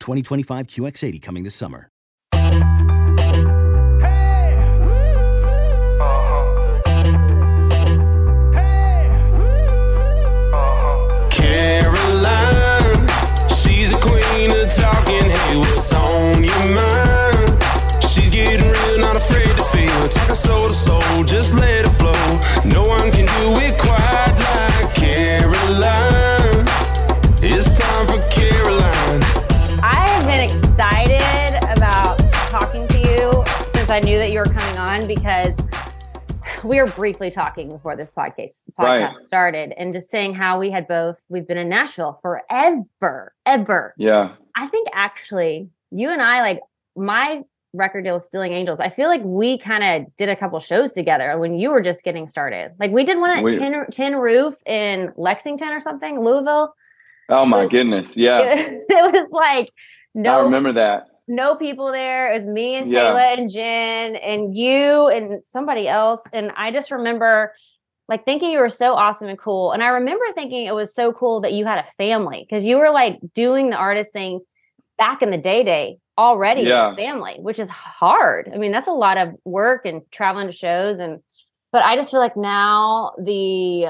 2025 QX80 coming this summer. Caroline, she's a queen of talking. Hey, what's on your mind? She's getting real, not afraid to feel. Soul to soul, just let it flow. No one can do it quite I knew that you were coming on because we were briefly talking before this podcast podcast Right. started and just saying how we had both we've been in Nashville forever, ever. Yeah. I think actually you and I like my record deal with Stealing Angels. I feel like we kind of did a couple shows together when you were just getting started. Like we did one at We- Tin, Tin Roof in Lexington or something, Louisville. Oh my It- goodness. Yeah. It, was like no I remember that. No people there. It was me and Yeah. Taylor and Jen and you and somebody else. And I just remember like thinking you were so awesome and cool. And I remember thinking it was so cool that you had a family because you were like doing the artist thing back in the day day already Yeah. with a family, which is hard. I mean, that's a lot of work and traveling to shows and but I just feel like now the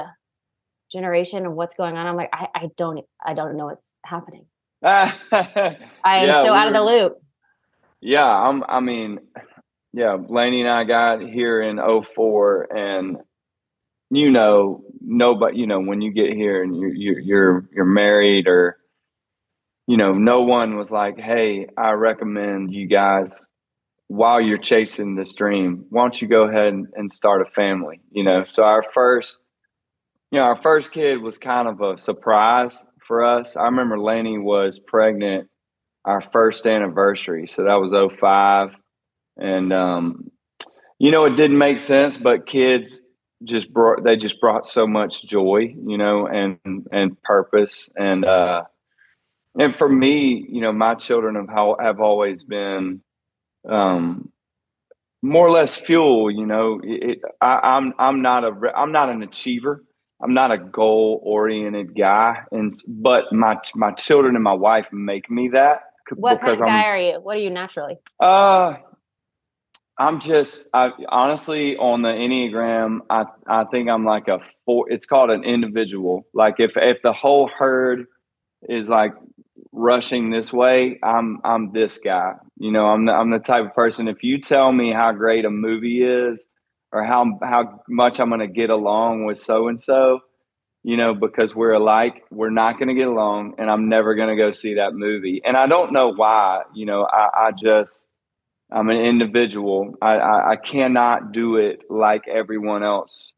generation of what's going on, I'm like, I, I don't I don't know what's happening. I am Yeah, so we out of the loop. Yeah, I'm I mean, yeah, Laney and I got here in 04 and you know, nobody, you know, when you get here and you you you're you're married or you know, no one was like, "Hey, I recommend you guys while you're chasing this dream, why don't you go ahead and, start a family?" You know, so our first you know, our first kid was kind of a surprise for us. I remember Laney was pregnant our first anniversary. So that was 05. And, um, you know, it didn't make sense, but kids just brought, they just brought so much joy, you know, and, and purpose. And, uh, and for me, you know, my children have, have always been, um, more or less fuel, you know, it, I, I'm, I'm not a, I'm not an achiever. I'm not a goal oriented guy. And, but my, my children and my wife make me that What kind of I'm- guy are you? What are you naturally? uh, I'm just, I honestly on the Enneagram, I I think I'm like a four. It's called an individual. Like if if the whole herd is like rushing this way, I'm I'm this guy. You know, I'm the, I'm the type of person. If you tell me how great a movie is, or how how much I'm going to get along with so and so, you know, because we're alike, we're not going to get along, and I'm never going to go see that movie. And I don't know why. You know, I I just I'm an individual. I, I, I cannot do it like everyone else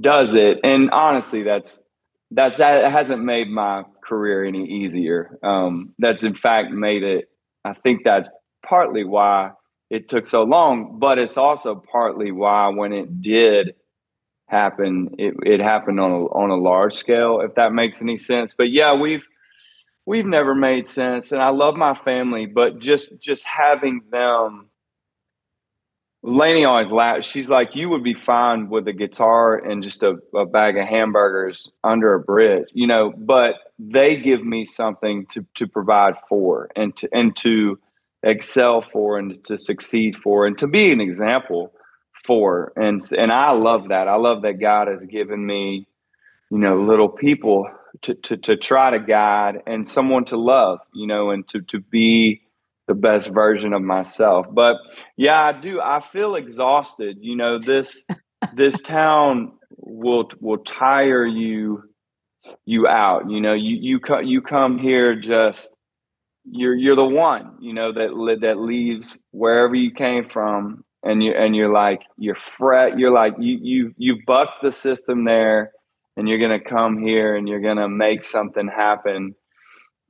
does it. And honestly, that's that's that hasn't made my career any easier. Um, that's in fact made it. I think that's partly why it took so long, but it's also partly why when it did happen, it, it happened on a on a large scale. If that makes any sense. But yeah, we've we've never made sense and i love my family but just just having them Laney always laughs. She's like, "You would be fine with a guitar and just a, a, bag of hamburgers under a bridge, you know." But they give me something to to provide for and to and to excel for and to succeed for and to be an example for. And and I love that. I love that God has given me, you know, little people to to to try to guide and someone to love, you know, and to to be the best version of myself. But yeah, I do. I feel exhausted. You know, this this town will will tire you you out. You know, you you co- you come here just you're you're the one. You know that that leaves wherever you came from, and you and you're like you're fret. You're like you you you buck the system there, and you're gonna come here and you're gonna make something happen.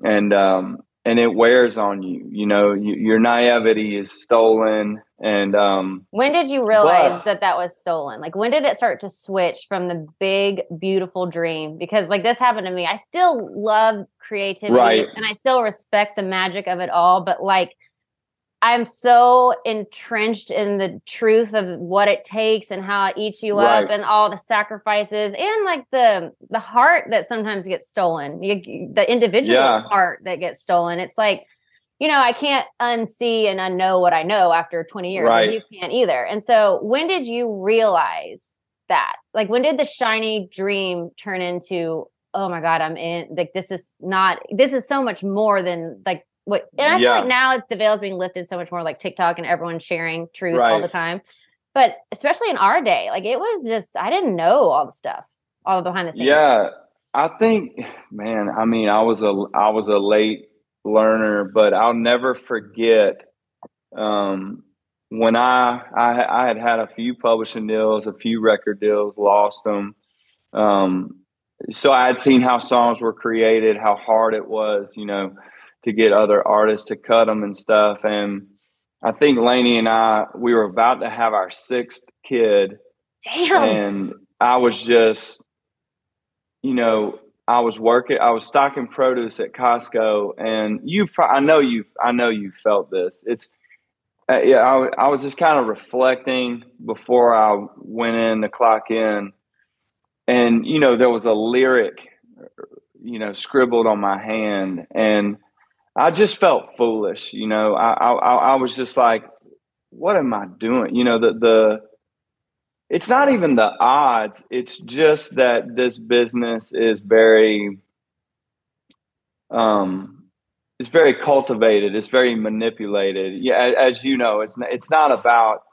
And um, and it wears on you. You know, you, your naivety is stolen. And um, when did you realize but, that that was stolen? Like, when did it start to switch from the big, beautiful dream? Because like this happened to me. I still love creativity right. and I still respect the magic of it all, but like I'm so entrenched in the truth of what it takes and how it eats you right. up and all the sacrifices and like the the heart that sometimes gets stolen. You, the individual yeah. heart that gets stolen. It's like, you know, I can't unsee and unknow what I know after 20 years. Right. And you can't either. And so when did you realize that? Like when did the shiny dream turn into, oh my God, I'm in like this is not this is so much more than like what and I feel like now it's the veil's being lifted so much more like TikTok and everyone's sharing truth right. all the time. But especially in our day, like it was just I didn't know all the stuff, all the behind the scenes. Yeah. I think man, I mean, I was a I was a late learner, but I'll never forget um when I, I I had had a few publishing deals, a few record deals, lost them. Um, so I had seen how songs were created, how hard it was, you know, to get other artists to cut them and stuff. And I think Laney and I, we were about to have our sixth kid. Damn. And I was just, you know, I was working, I was stocking produce at Costco, and you, I know you, I know you felt this. It's, uh, yeah, I, I was just kind of reflecting before I went in to clock in, and you know, there was a lyric, you know, scribbled on my hand, and I just felt foolish. You know, I, I, I was just like, what am I doing? You know, the, the, it's not even the odds. It's just that this business is very, um, it's very cultivated. It's very manipulated. Yeah. As you know, it's, it's not about,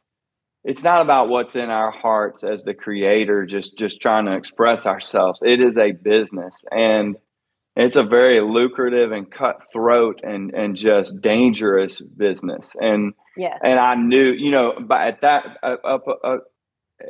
it's not about what's in our hearts as the creator, just, just trying to express ourselves. It is a business. And, it's a very lucrative and cutthroat and and just dangerous business. And yes. and i knew you know but at that uh, up uh,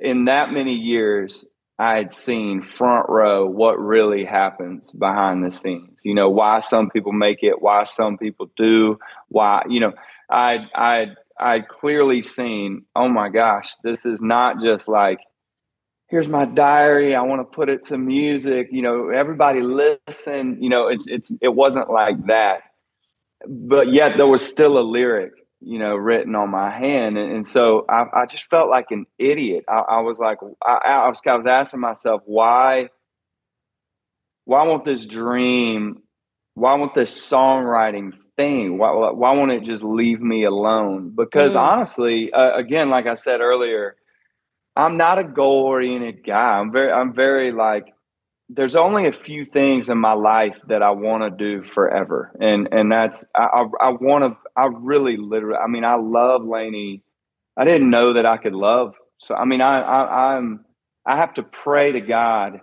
in that many years i had seen front row what really happens behind the scenes. You know why some people make it why some people do why you know i i i clearly seen oh my gosh this is not just like here's my diary i want to put it to music you know everybody listen you know it's it's it wasn't like that. But yet there was still a lyric you know written on my hand and, and so I, I just felt like an idiot. I, I was like I, I, was, I was asking myself why why won't this dream why won't this songwriting thing why, why won't it just leave me alone? Because mm. honestly uh, again like i said earlier I'm not a goal oriented guy. I'm very, I'm very like, there's only a few things in my life that I want to do forever. And, and that's, I, I, I want to, I really literally, I mean, I love Laney. I didn't know that I could love. So, I mean, I, I I'm, I have to pray to God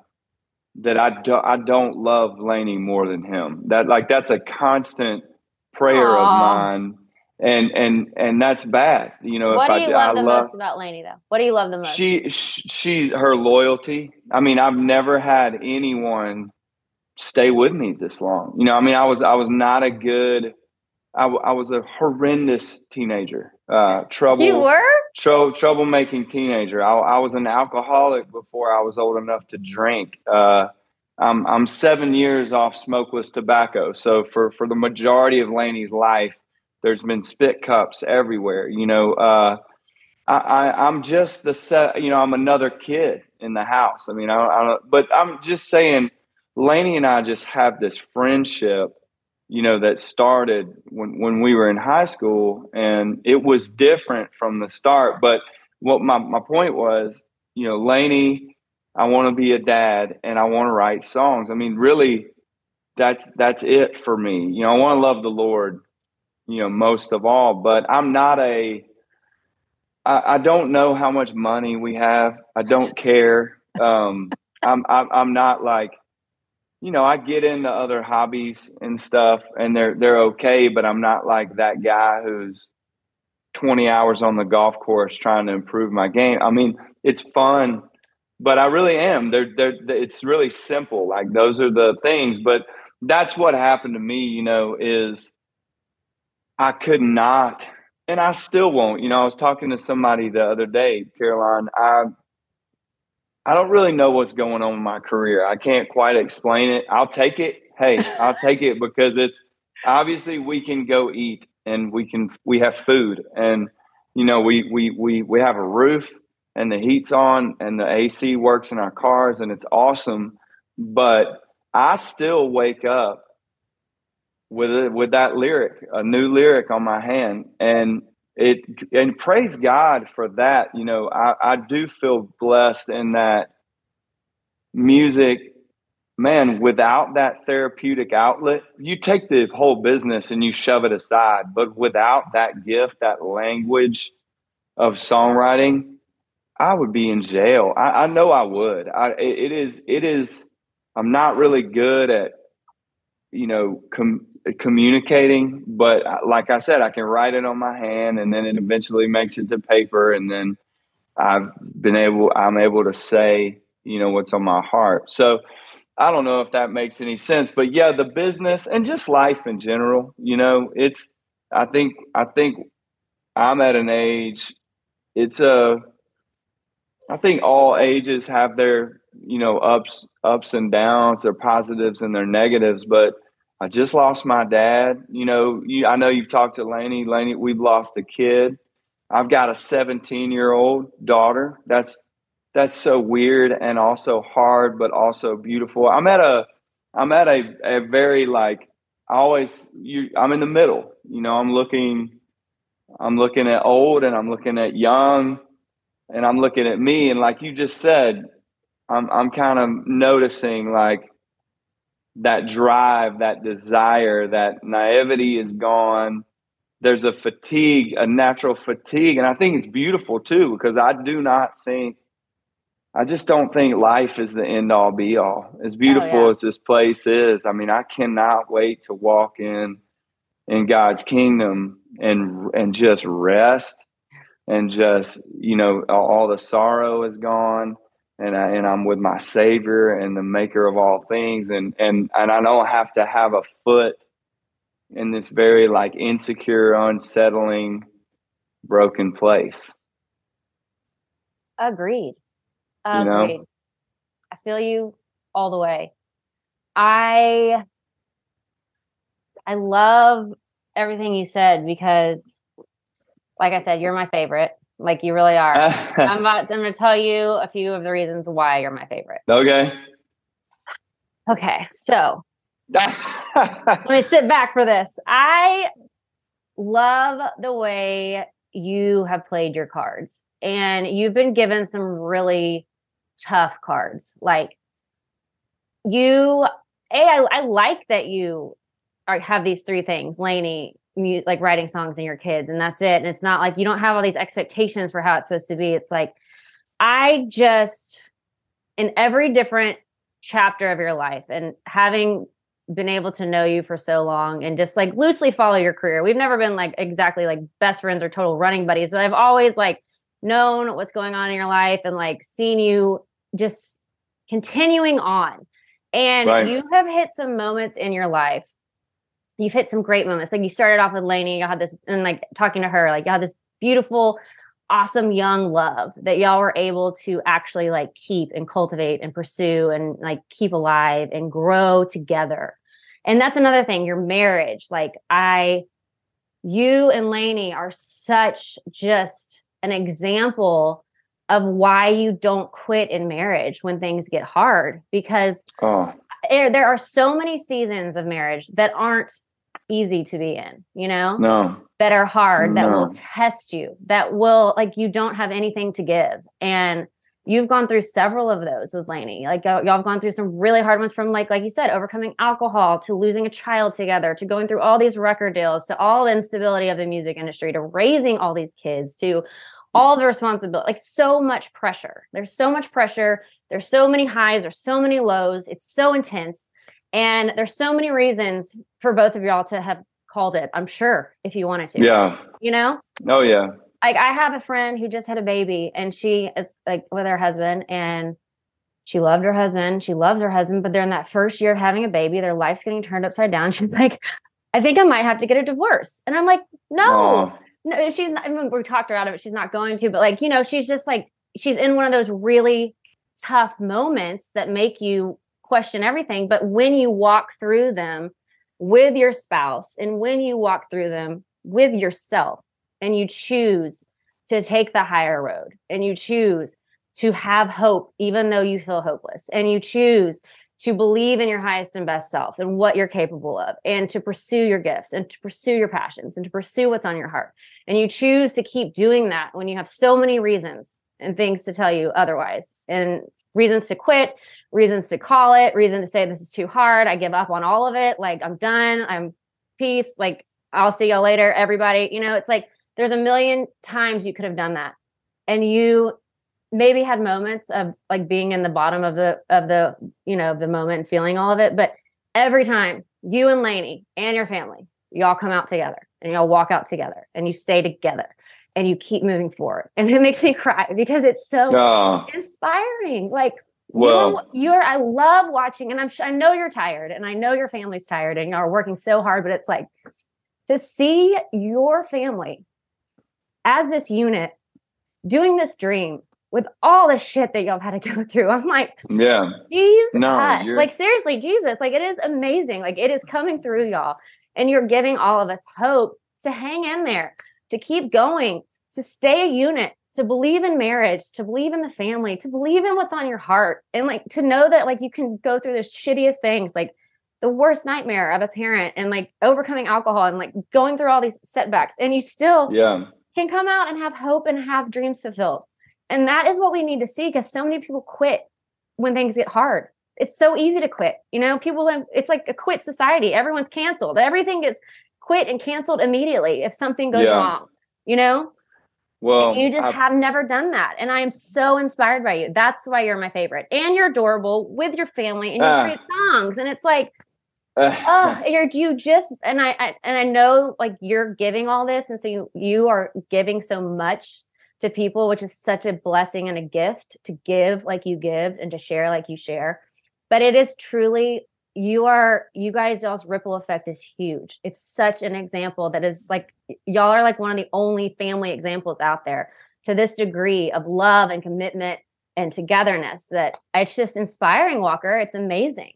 that I don't, I don't love Laney more than him. That like, that's a constant prayer Aww. of mine and and and that's bad. You know, what do you I, love I the love, most about Laney though? What do you love the most? She she her loyalty. I mean, I've never had anyone stay with me this long. You know, I mean, I was I was not a good. I, I was a horrendous teenager. Uh, trouble. You were tro- troublemaking teenager. I, I was an alcoholic before I was old enough to drink. Uh, I'm I'm seven years off smokeless tobacco. So for for the majority of Laney's life, there's been spit cups everywhere. You know, uh, I, am just the set. You know, I'm another kid in the house. I mean, I, I don't. But I'm just saying, Laney and I just have this friendship. You know, that started when when we were in high school, and it was different from the start. But what my my point was, you know, Laney I want to be a dad and I want to write songs. I mean, really, that's that's it for me. You know, I want to love the Lord, you know, most of all. But I'm not a. I, I don't know how much money we have. I don't care. Um, I'm, I'm not like, you know, I get into other hobbies and stuff, and they're they're okay. But I'm not like that guy who's 20 hours on the golf course trying to improve my game. I mean, it's fun but I really am. They're, they're, it's really simple. Like those are the things. But that's what happened to me, you know, is I could not, and I still won't. You know, I was talking to somebody the other day, Caroline. I, I don't really know what's going on in my career. I can't quite explain it. I'll take it. Hey, I'll take it because it's obviously we can go eat and we can we have food and you know we we we we have a roof and the heat's on and the AC works in our cars and it's awesome. But I still wake up with with that lyric, a new lyric on my hand, and it and praise God for that. You know, I, I do feel blessed in that music. Man, without that therapeutic outlet, you take the whole business and you shove it aside. But without that gift, that language of songwriting, I would be in jail. I, I know I would. I, it, is. It is. I'm not really good at, you know, com- communicating. But like I said, I can write it on my hand, and then it eventually makes it to paper, and then I've been able. I'm able to say, you know, what's on my heart. So. I don't know if that makes any sense, but yeah, the business and just life in general, you know, it's I think I think I'm at an age it's a I think all ages have their, you know, ups ups and downs, their positives and their negatives. But I just lost my dad. You know, you, I know you've talked to Laney. Laney, we've lost a kid. I've got a 17 year old daughter. That's that's so weird and also hard, but also beautiful. I'm at a I'm at a, a very like I always you I'm in the middle. You know, I'm looking I'm looking at old and I'm looking at young and I'm looking at me and like you just said, I'm I'm kind of noticing like that drive, that desire, that naivety is gone. There's a fatigue, a natural fatigue. And I think it's beautiful too, because I do not think, I just don't think life is the end all be all. As beautiful oh, yeah. as this place is, I mean, I cannot wait to walk in in God's kingdom and and just rest and just you know all the sorrow is gone and I, and I'm with my savior and the maker of all things. And and and I don't have to have a foot in this very like insecure unsettling broken place. Agreed. Agreed you know? I feel you all the way. I I love everything you said because like I said, you're my favorite. Like you really are. I'm about I'm going to tell you a few of the reasons why you're my favorite. Okay. Okay. So let me sit back for this. I love the way you have played your cards and you've been given some really tough cards. Like you, a, I, I like that you are, have these three things, Laney, like writing songs and your kids and that's it and it's not like you don't have all these expectations for how it's supposed to be it's like i just in every different chapter of your life and having been able to know you for so long and just like loosely follow your career we've never been like exactly like best friends or total running buddies but i've always like known what's going on in your life and like seen you just continuing on and right. you have hit some moments in your life you've hit some great moments. Like you started off with Laney, y'all had this, and like talking to her, like y'all had this beautiful awesome young love that y'all were able to actually like keep and cultivate and pursue and like keep alive and grow together. And that's another thing, your marriage. Like I you and Laney are such just an example of why you don't quit in marriage when things get hard because oh. there are so many seasons of marriage that aren't easy to be in, you know? No. That are hard, that will test you, that will like you don't have anything to give. And you've gone through several of those with Laney. Like y'all, y'all have gone through some really hard ones from like like you said, overcoming alcohol to losing a child together to going through all these record deals to all the instability of the music industry to raising all these kids to all the responsibility like so much pressure there's so much pressure there's so many highs there's so many lows it's so intense and there's so many reasons for both of y'all to have called it i'm sure if you wanted to. Yeah. You know? Oh yeah. Like i have a friend who just had a baby and she is like with her husband and she loved her husband. She loves her husband but they're in that first year of having a baby their life's getting turned upside down. She's like i think i might have to get a divorce. And i'm like no. No, she's not. I mean, we talked her out of it. She's not going to, but like you know, she's just like she's in one of those really tough moments that make you question everything. But when you walk through them with your spouse, and when you walk through them with yourself, and you choose to take the higher road, and you choose to have hope even though you feel hopeless, and you choose to believe in your highest and best self and what you're capable of, and to pursue your gifts and to pursue your passions and to pursue what's on your heart. And you choose to keep doing that when you have so many reasons and things to tell you otherwise, and reasons to quit, reasons to call it, reason to say this is too hard. I give up on all of it. Like I'm done. I'm peace. Like I'll see y'all later, everybody. You know, it's like there's a million times you could have done that. And you maybe had moments of like being in the bottom of the of the you know the moment and feeling all of it but every time you and Laney and your family y'all come out together and y'all walk out together and you stay together and you keep moving forward and it makes me cry because it's so oh. inspiring like well you are i love watching and i'm i know you're tired and i know your family's tired and you're working so hard but it's like to see your family as this unit doing this dream with all the shit that y'all had to go through. I'm like, yeah, Jesus, no, like seriously, Jesus, like it is amazing. Like it is coming through y'all, and you're giving all of us hope to hang in there, to keep going, to stay a unit, to believe in marriage, to believe in the family, to believe in what's on your heart, and like to know that like you can go through the shittiest things, like the worst nightmare of a parent, and like overcoming alcohol, and like going through all these setbacks, and you still yeah can come out and have hope and have dreams fulfilled and that is what we need to see because so many people quit when things get hard. It's so easy to quit. You know, people, it's like a quit society. Everyone's canceled. Everything gets quit and canceled immediately if something goes yeah. wrong, you know? Well, and you just I've, have never done that. And I am so inspired by you. That's why you're my favorite. And you're adorable with your family and you uh, create songs. And it's like, uh, oh, you're you just and I, I and I know like you're giving all this, and so you you are giving so much to people, which is such a blessing and a gift to give like you give and to share like you share. But it is truly you are you guys y'all's ripple effect is huge. It's such an example that is like y'all are like one of the only family examples out there to this degree of love and commitment and togetherness that it's just inspiring walker it's amazing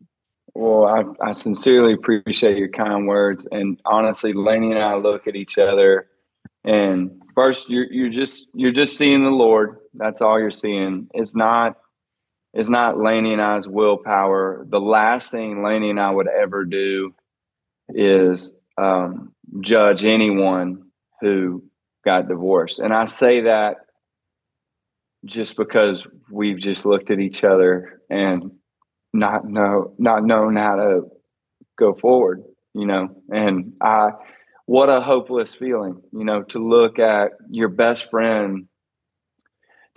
well I, I sincerely appreciate your kind words and honestly Laney and i look at each other and first you're you're just you're just seeing the Lord. That's all you're seeing. It's not it's not Laney and I's willpower. The last thing Laney and I would ever do is um, judge anyone who got divorced. And I say that just because we've just looked at each other and not know not known how to go forward, you know. And I what a hopeless feeling, you know, to look at your best friend,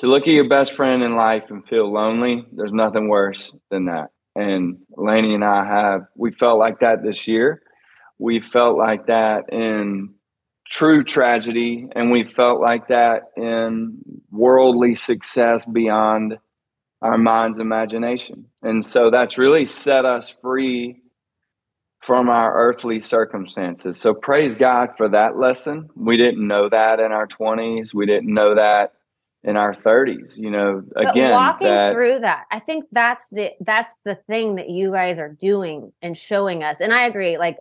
to look at your best friend in life and feel lonely. There's nothing worse than that. And Laney and I have, we felt like that this year. We felt like that in true tragedy, and we felt like that in worldly success beyond our mind's imagination. And so that's really set us free from our earthly circumstances. So praise God for that lesson. We didn't know that in our 20s. We didn't know that in our 30s. You know, again, but walking that, through that, I think that's the that's the thing that you guys are doing and showing us. And I agree. Like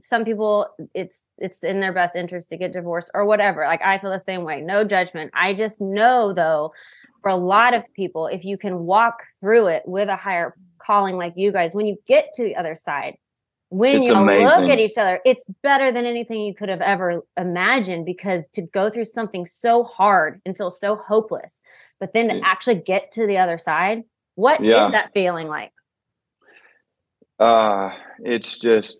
some people, it's it's in their best interest to get divorced or whatever. Like I feel the same way. No judgment. I just know though, for a lot of people, if you can walk through it with a higher calling like you guys, when you get to the other side, when It's you look at each other, it's better than anything you could have ever imagined because to go through something so hard and feel so hopeless, but then to Yeah. actually get to the other side, what is Yeah. that feeling like? uh it's just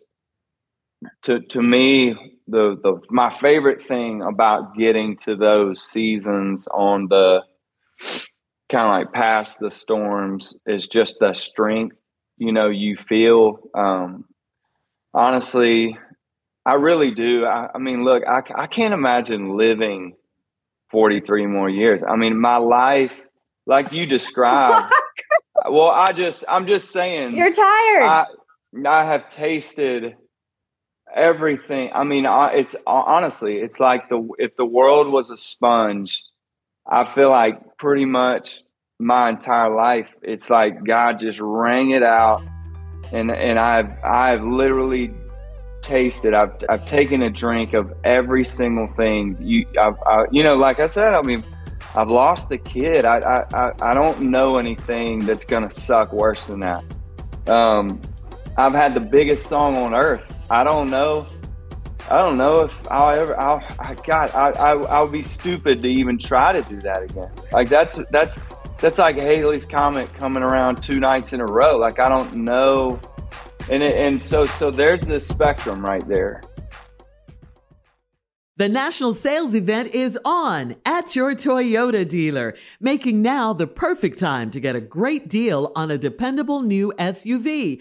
to to me the the my favorite thing about getting to those seasons on the kind of like past the storms is just the strength you know you feel um honestly i really do i, I mean look I, I can't imagine living 43 more years i mean my life like you described well i just i'm just saying You're tired. I, I have tasted everything. I mean, I- it's honestly, it's like the if the world was a sponge, I feel like pretty much my entire life, it's like God just rang it out, and and I've I've literally tasted. I've I've taken a drink of every single thing. You I've, I, you know, like I said, I mean. I've lost a kid. I, I, I, don't know anything that's gonna suck worse than that. Um, I've had the biggest song on earth. I don't know. I don't know if I'll ever. I'll. I God. I. I. I'll be stupid to even try to do that again. Like that's that's that's like Halley's comet coming around two nights in a row. Like I don't know. And it, and so so there's this spectrum right there. The national sales event is on at your Toyota dealer, making now the perfect time to get a great deal on a dependable new SUV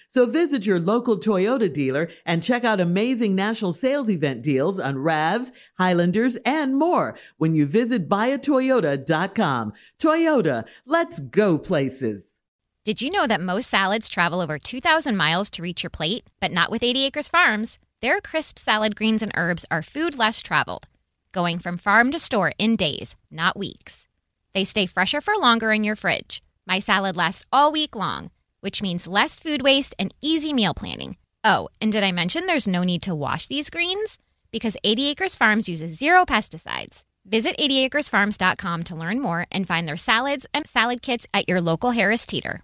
So visit your local Toyota dealer and check out amazing national sales event deals on RAVs, Highlanders, and more when you visit buyatoyota.com. Toyota, let's go places. Did you know that most salads travel over 2,000 miles to reach your plate? But not with 80 Acres Farms. Their crisp salad greens and herbs are food less traveled, going from farm to store in days, not weeks. They stay fresher for longer in your fridge. My salad lasts all week long, which means less food waste and easy meal planning. Oh, and did I mention there's no need to wash these greens? Because 80 Acres Farms uses zero pesticides. Visit 80acresfarms.com to learn more and find their salads and salad kits at your local Harris Teeter.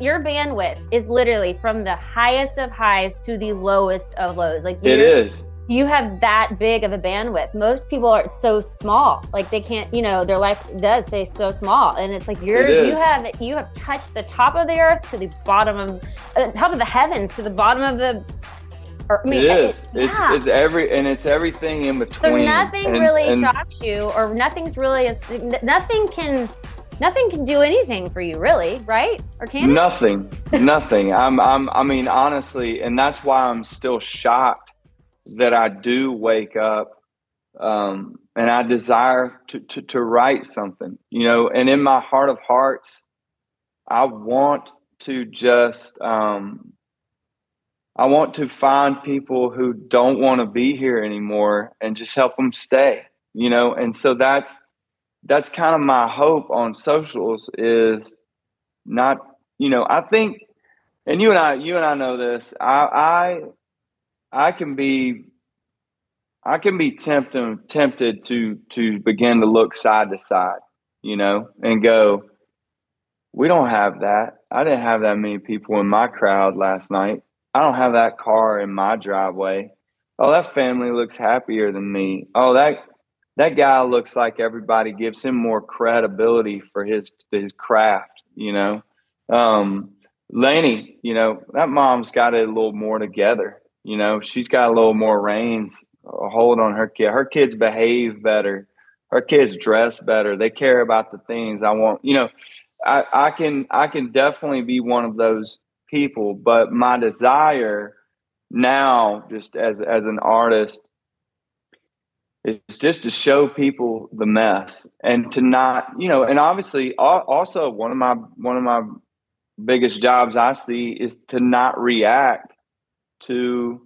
Your bandwidth is literally from the highest of highs to the lowest of lows. Like it is. you have that big of a bandwidth. Most people are so small, like they can't, you know, their life does stay so small, and it's like yours. You have you have touched the top of the earth to the bottom of uh, top of the heavens to the bottom of the. Or, I mean, it is. It's, yeah. it's every and it's everything in so between. nothing And- really and- shocks you, or nothing's really nothing can nothing can do anything for you, really, right? Or can it? Nothing, nothing. I'm, I'm, I mean, honestly, and that's why I'm still shocked that I do wake up um, and I desire to, to, to write something, you know, and in my heart of hearts, I want to just, um, I want to find people who don't want to be here anymore and just help them stay, you know? And so that's, that's kind of my hope on socials is not, you know, I think, and you and I, you and I know this, I, I, I can be, I can be tempted, tempted to, to begin to look side to side, you know, and go, we don't have that. I didn't have that many people in my crowd last night I don't have that car in my driveway. Oh, that family looks happier than me. Oh, that that guy looks like everybody gives him more credibility for his his craft, you know. Um Laney, you know, that mom's got it a little more together. You know, she's got a little more reins, a hold on her kid. Her kids behave better. Her kids dress better. They care about the things I want. You know, I, I can I can definitely be one of those people but my desire now just as as an artist is just to show people the mess and to not you know and obviously also one of my one of my biggest jobs i see is to not react to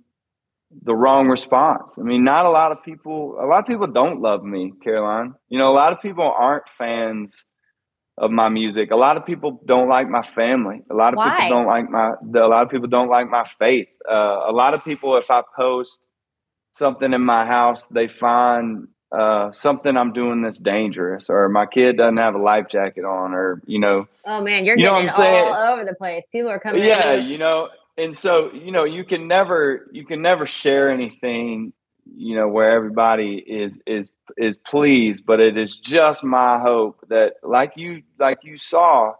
the wrong response i mean not a lot of people a lot of people don't love me caroline you know a lot of people aren't fans of my music. A lot of people don't like my family. A lot of Why? people don't like my. A lot of people don't like my faith. Uh, a lot of people, if I post something in my house, they find uh, something I'm doing that's dangerous, or my kid doesn't have a life jacket on, or you know. Oh man, you're you know getting it all over the place. People are coming. Yeah, you know, and so you know, you can never, you can never share anything you know where everybody is is is pleased but it is just my hope that like you like you saw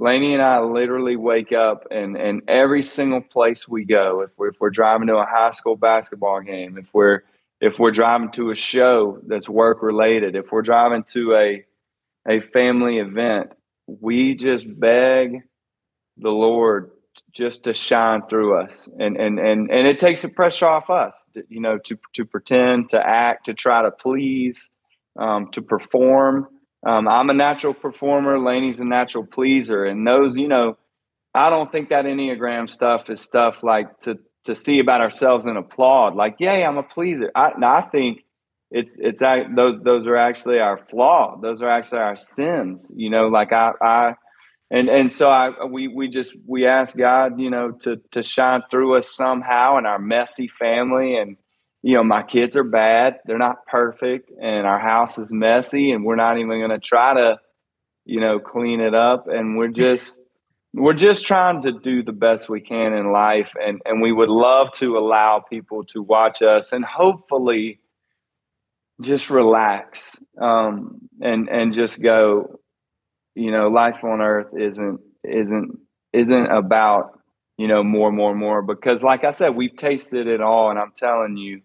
Laney and I literally wake up and and every single place we go if we're, if we're driving to a high school basketball game if we're if we're driving to a show that's work related if we're driving to a a family event we just beg the Lord just to shine through us. And and and and it takes the pressure off us to, you know to to pretend to act to try to please um, to perform um, i'm a natural performer. Laney's a natural pleaser. And those you know i don't think that enneagram stuff is stuff like to to see about ourselves and applaud. Like yay i'm a pleaser. I, I think it's it's those those are actually our flaw. Those are actually our sins you know like i i and and so I we we just we ask God, you know, to to shine through us somehow in our messy family. And you know, my kids are bad; they're not perfect, and our house is messy, and we're not even going to try to, you know, clean it up. And we're just we're just trying to do the best we can in life, and and we would love to allow people to watch us, and hopefully, just relax um, and and just go you know, life on earth isn't isn't isn't about you know more, more, more because, like I said, we've tasted it all, and I'm telling you,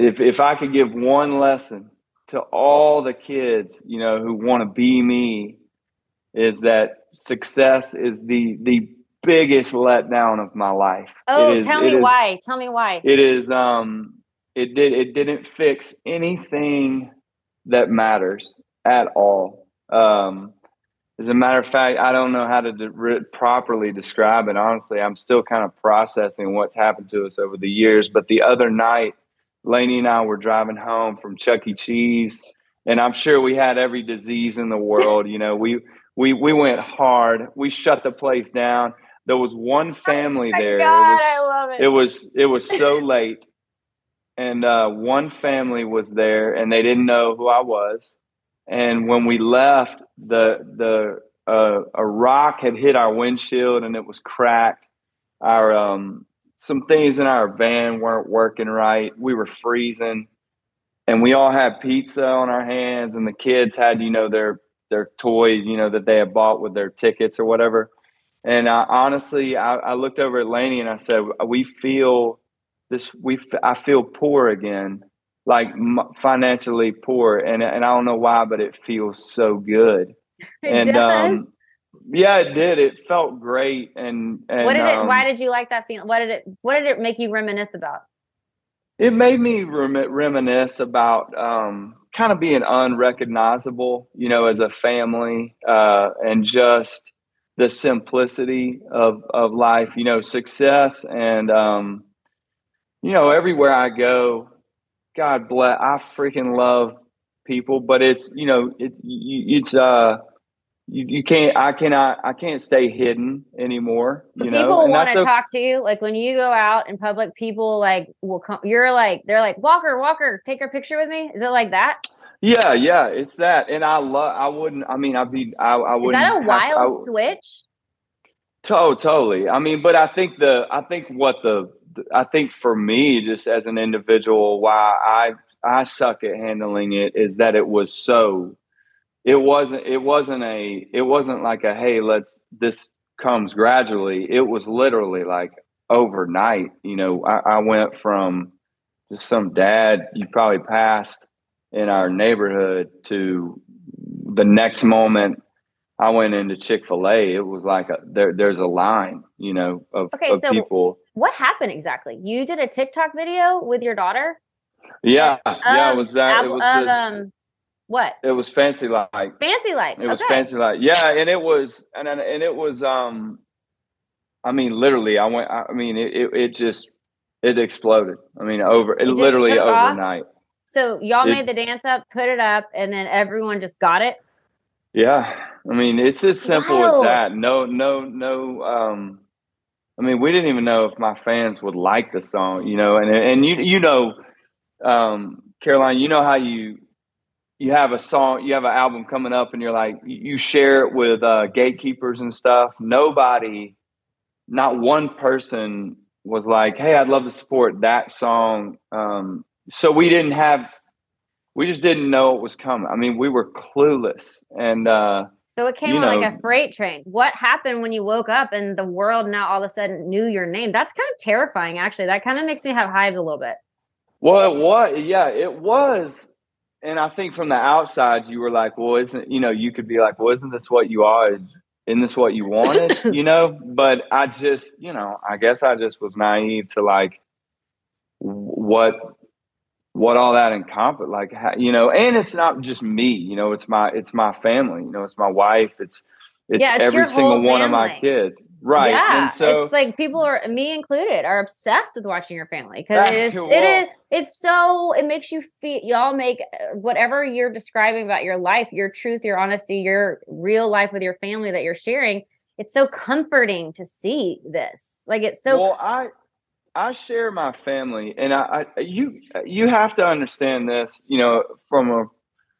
if if I could give one lesson to all the kids, you know, who want to be me, is that success is the the biggest letdown of my life. Oh, is, tell me is, why. Tell me why. It is um it did it didn't fix anything that matters at all. Um, as a matter of fact, I don't know how to de- properly describe it. Honestly, I'm still kind of processing what's happened to us over the years. But the other night, Laney and I were driving home from Chuck E. Cheese, and I'm sure we had every disease in the world. You know, we we we went hard. We shut the place down. There was one family oh there. God, it was, I love it. It was it was so late, and uh, one family was there, and they didn't know who I was and when we left, the the uh, a rock had hit our windshield and it was cracked. Our um, some things in our van weren't working right. We were freezing, and we all had pizza on our hands, and the kids had you know their their toys, you know that they had bought with their tickets or whatever. And I, honestly, I, I looked over at Laney and I said, "We feel this. We I feel poor again." like financially poor, and and I don't know why, but it feels so good. It and does. Um, yeah, it did. It felt great. And, and what did it? Um, why did you like that feeling? What did it? What did it make you reminisce about? It made me rem- reminisce about um, kind of being unrecognizable, you know, as a family, uh, and just the simplicity of of life, you know, success and um, you know, everywhere I go, God bless. I freaking love people, but it's you know, it it's uh you, you can't i cannot i can't stay hidden anymore you people know want to talk to you. Like when you go out in public, people like will come. You're like they're like Walker, Walker, take a picture with me. Is it like that? yeah yeah it's that and i love i wouldn't i mean i'd be i, I wouldn't that a wild I w- switch? To- totally. I mean, but I think the I think what the I think for me, just as an individual, why I I suck at handling it is that it was so. It wasn't. It wasn't a. It wasn't like a hey, let's. This comes gradually. It was literally like overnight. You know, I, I went from just some dad you probably passed in our neighborhood to the next moment I went into Chick Fil A. It was like a there. There's a line, you know, of, Okay, of so people. What happened exactly? You did a TikTok video with your daughter. Yeah, yeah. It Um, was that. It was. of, this- um, what it was fancy like. fancy like? It was fancy like yeah, and it was and and it was um, I mean literally I went I mean it it, it just it exploded. I mean over it, It literally took off? overnight. So y'all It- made the dance up, put it up, and then everyone just got it. Yeah, I mean it's as simple Wild. as that. No, no, no. Um, I mean we didn't even know if my fans would like the song, you know. And and you you know, um, Caroline, you know how you you have a song, you have an album coming up, and you're like you share it with uh, gatekeepers and stuff. Nobody, not one person was like, "Hey, I'd love to support that song." Um, so we didn't have we just didn't know it was coming. I mean, we were clueless, and uh, So it came on know- like a freight train. What happened when you woke up and the world now all of a sudden knew your name? That's kind of terrifying, actually. That kind of makes me have hives a little bit. well, it was, yeah, it was. And I think from the outside, you were like, "Well, isn't you know?" You could be like, "Well, isn't this what you are? Isn't this what you wanted?" you know. But I just, you know, I guess I just was naive to like what what all that encompass like how, you know and it's not just me you know it's my it's my family you know it's my wife it's it's, Yeah, it's every single one of my kids right Yeah. and so it's like people are me included are obsessed with watching your family because it is well- it is it's so it makes you feel y'all make uh, whatever you're describing about your life, your truth, your honesty, your real life with your family that you're sharing. It's so comforting to see this. Like it's so well i i share my family and I, I you you have to understand this you know from a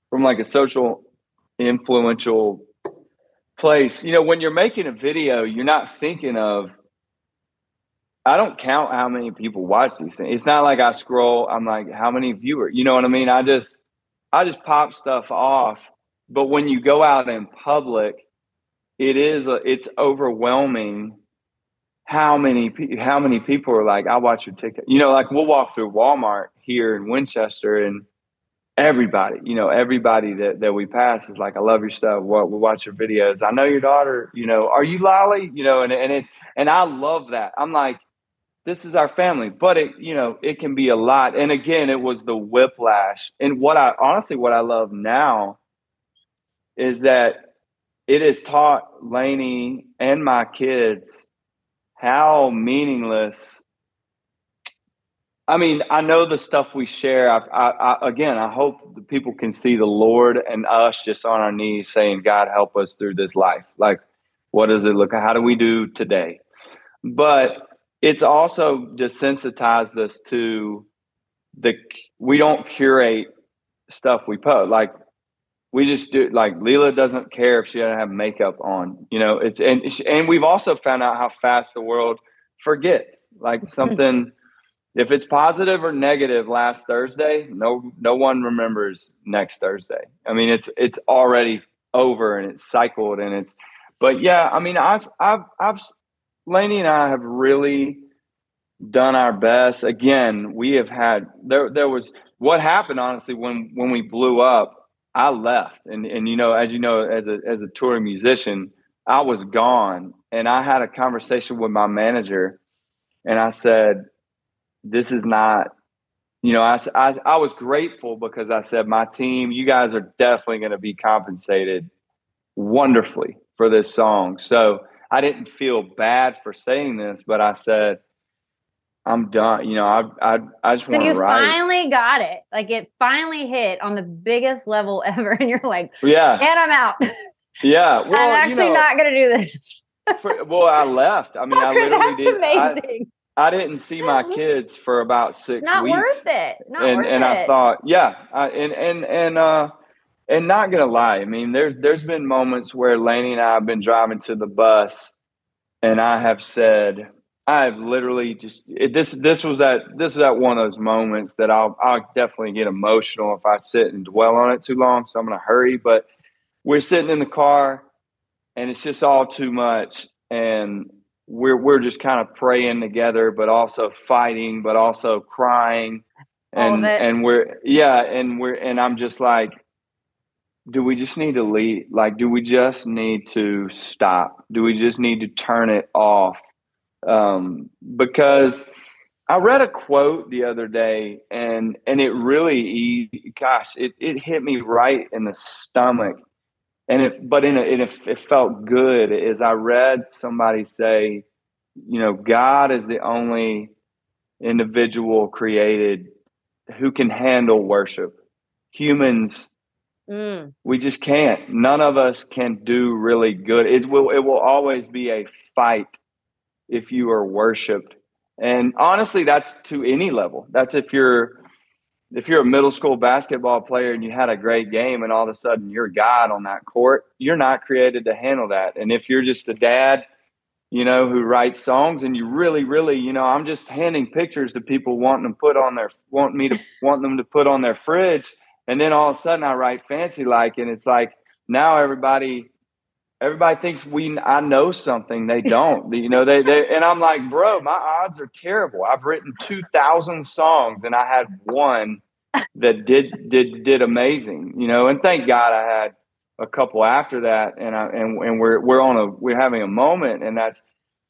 from like a social influential place you know when you're making a video you're not thinking of i don't count how many people watch these things. It's not like i scroll i'm like how many viewers? You know what i mean? I just i just pop stuff off. But when you go out in public it is a, it's overwhelming how many how many people are like I watch your TikTok. You know, like we'll walk through Walmart here in Winchester, and everybody, you know, everybody that that we pass is like, I love your stuff. What we watch your videos. I know your daughter. You know, are you Lolly? You know, and and it's and I love that. I'm like, this is our family, but it you know it can be a lot. And again, it was the whiplash. And what I honestly what I love now is that it has taught Laney and my kids how meaningless i mean i know the stuff we share. I, I, I again i hope the people can see the lord and us just on our knees saying god help us through this life. Like what does it look how do we do today? But it's also desensitized us to the we don't curate stuff we post. Like we just do like Lela doesn't care if she doesn't have makeup on. You know, it's and and we've also found out how fast the world forgets. Like something, if it's positive or negative last Thursday, no no one remembers next Thursday. I mean, it's it's already over and it's cycled and it's. But yeah, I mean, I I've I've Laney and I have really done our best. Again, we have had there there was what happened honestly when when we blew up I left, and and you know, as you know, as a as a touring musician, I was gone, and I had a conversation with my manager, and I said, "This is not." You know, I I was grateful because I said, my team, you guys are definitely going to be compensated wonderfully for this song. So I didn't feel bad for saying this, but I said, I'm done. You know, I I I just want to you write. finally got it. Like it finally hit on the biggest level ever, and you're like, yeah, and I'm out. yeah. Well, I'm actually you know, not going to do this. for, well, I left. I mean, I literally That's did. I, amazing. I didn't see my kids for about six not weeks. worth it. Not and worth and it. I thought, yeah, I, and and and uh, and not gonna lie, I mean, there's there's been moments where Laney and I have been driving to the bus, and I have said, I have literally just it, this this was that this is at one of those moments that I'll I'll definitely get emotional if I sit and dwell on it too long. So I'm gonna hurry, but we're sitting in the car, and it's just all too much, and we're we're just kind of praying together, but also fighting, but also crying, and and we're yeah, and we're and I'm just like, do we just need to leave? Like, do we just need to stop? Do we just need to turn it off? Um, because I read a quote the other day, and and it really, gosh, it it hit me right in the stomach and it but in a, in a, it felt good as i read somebody say you know god is the only individual created who can handle worship. Humans Mm. we just can't. None of us can do really good. It will it will always be a fight if you are worshiped. And honestly that's to any level. That's if you're if you're a middle school basketball player and you had a great game and all of a sudden you're God on that court, you're not created to handle that. And if you're just a dad, you know, who writes songs and you really, really, you know, I'm just handing pictures to people wanting to put on their want me to want them to put on their fridge. And then all of a sudden I write fancy like and it's like now everybody everybody thinks we I know something. They don't. You know they they and I'm like bro my odds are terrible. I've written 2000 songs and I had one that did did did amazing you know and thank God I had a couple after that and I and and we're we're on a we're having a moment and that's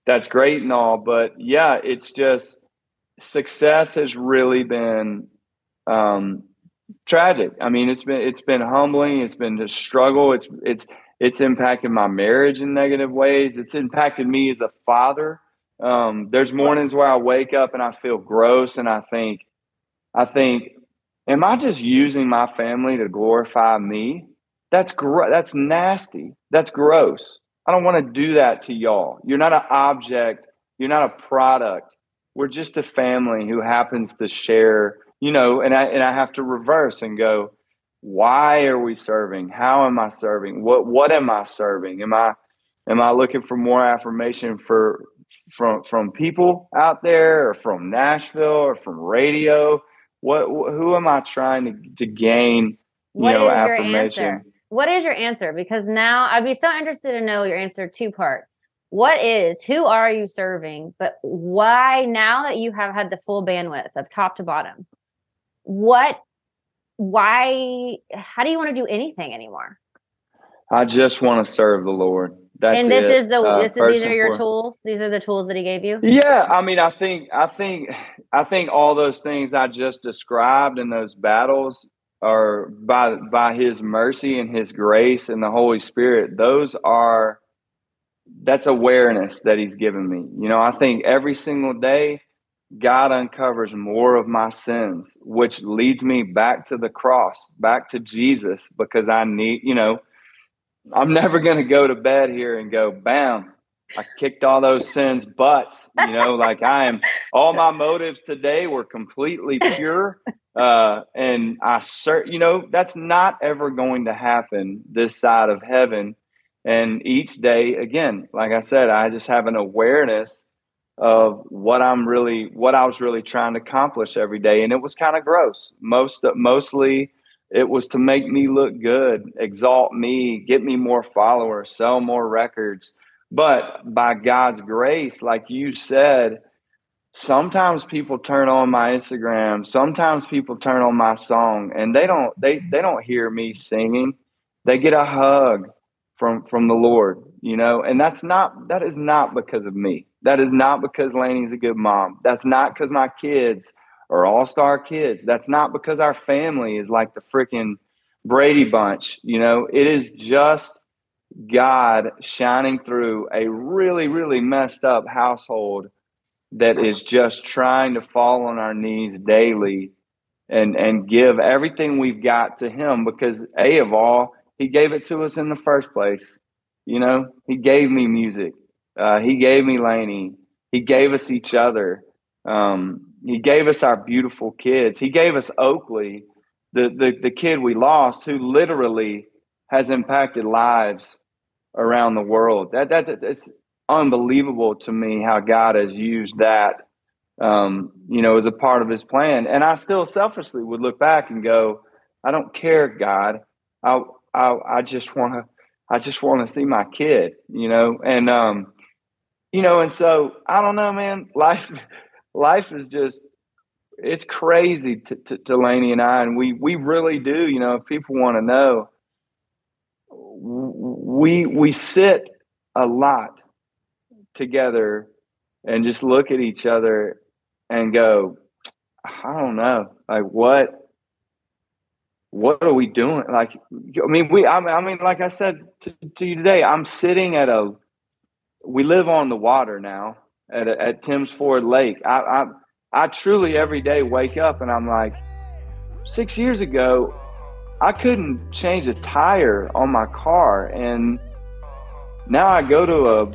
that's great and all but yeah it's just success has really been um tragic. I mean it's been it's been humbling. It's been a struggle. It's it's it's impacted my marriage in negative ways. It's impacted me as a father. Um, there's mornings where I wake up and I feel gross, and I think, I think, am I just using my family to glorify me? That's gr- That's nasty. That's gross. I don't want to do that to y'all. You're not an object. You're not a product. We're just a family who happens to share. You know, and I and I have to reverse and go why are we serving how am i serving what what am i serving am i am i looking for more affirmation for from from people out there or from nashville or from radio what who am i trying to to gain you What know is your affirmation answer? What is your answer? Because now I'd be so interested to know your answer two part. What is, who are you serving? But why, now that you have had the full bandwidth of top to bottom, what, why, how do you want to do anything anymore? i just want to serve the lord that's and this it, is the, uh, this, these are your foremost. tools. These are the tools that he gave you. Yeah, I mean, I think, I think, I think all those things I just described in those battles are by by His mercy and His grace and the Holy Spirit. Those are that's awareness that He's given me. You know, I think every single day God uncovers more of my sins, which leads me back to the cross, back to Jesus, because I need, you know, I'm never going to go to bed here and go, bam, I kicked all those sins butts. You know, like I am, all my motives today were completely pure. Uh, and I, cert, you know, that's not ever going to happen this side of heaven. And each day, again, like I said, I just have an awareness of what I'm really, what I was really trying to accomplish every day. And it was kind of gross. Most, mostly, it was to make me look good, exalt me, get me more followers, sell more records. But by God's grace, like you said, sometimes people turn on my Instagram, sometimes people turn on my song and they don't they they don't hear me singing. They get a hug from from the Lord, you know, and that's not that is not because of me. That is not because Laney's a good mom. That's not because my kids are all-star kids. That's not because our family is like the freaking Brady bunch, you know. It is just God shining through a really, really messed up household that is just trying to fall on our knees daily and and give everything we've got to him because a of all he gave it to us in the first place you know he gave me music. Uh, he gave me laney he gave us each other. Um, he gave us our beautiful kids. He gave us oakley the, the the kid we lost who literally has impacted lives around the world. That that it's unbelievable to me how god has used that um, you know, as a part of his plan. And I still selfishly would look back and go, I don't care, God. I I, I just want to I just want to see my kid, you know, and um, you know, and so I don't know, man. Life life is just it's crazy to, to, to Laney and I, and we we really do. You know, if people want to know, we we sit a lot together and just look at each other and go, I don't know, like what, what are we doing? Like, I mean, we, I mean, like I said to, to you today, I'm sitting at a, we live on the water now at, at Tim's Ford Lake. I, I, I truly every day wake up and I'm like, six years ago, I couldn't change a tire on my car. And now I go to a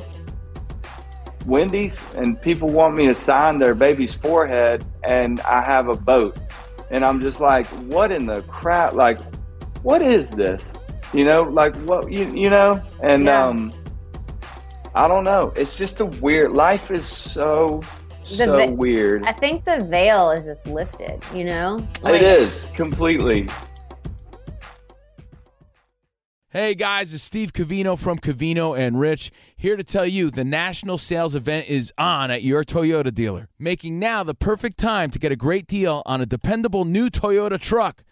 Wendy's and people want me to sign their baby's forehead and I have a boat. And I'm just like, what in the crap? Like, what is this? You know, like what you you know? And yeah. um I don't know. It's just a weird life is so the so va- weird. I think the veil is just lifted, you know? Like, it is completely. Hey guys, it's Steve Covino from Covino and Rich here to tell you the national sales event is on at your Toyota dealer, making now the perfect time to get a great deal on a dependable new Toyota truck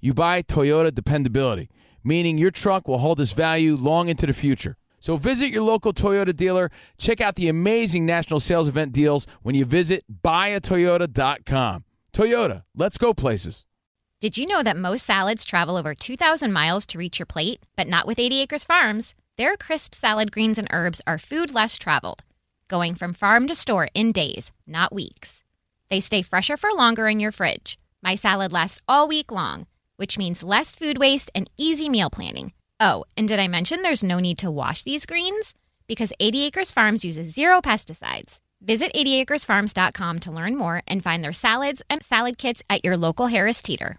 you buy Toyota dependability, meaning your truck will hold its value long into the future. So visit your local Toyota dealer. Check out the amazing national sales event deals when you visit buyatoyota.com. Toyota, let's go places. Did you know that most salads travel over 2,000 miles to reach your plate? But not with 80 Acres Farms. Their crisp salad greens and herbs are food less traveled, going from farm to store in days, not weeks. They stay fresher for longer in your fridge. My salad lasts all week long, which means less food waste and easy meal planning. Oh, and did I mention there's no need to wash these greens? Because 80 Acres Farms uses zero pesticides. Visit 80acresfarms.com to learn more and find their salads and salad kits at your local Harris Teeter.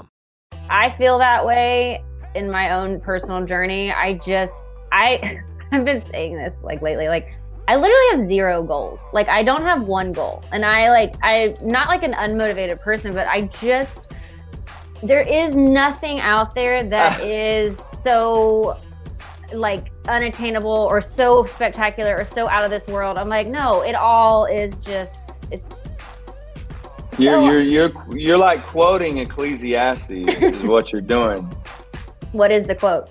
I feel that way in my own personal journey. I just I I've been saying this like lately like I literally have zero goals. Like I don't have one goal. And I like I'm not like an unmotivated person, but I just there is nothing out there that uh. is so like unattainable or so spectacular or so out of this world. I'm like, no, it all is just it, you're, so, you're you're you're like quoting Ecclesiastes is what you're doing. What is the quote?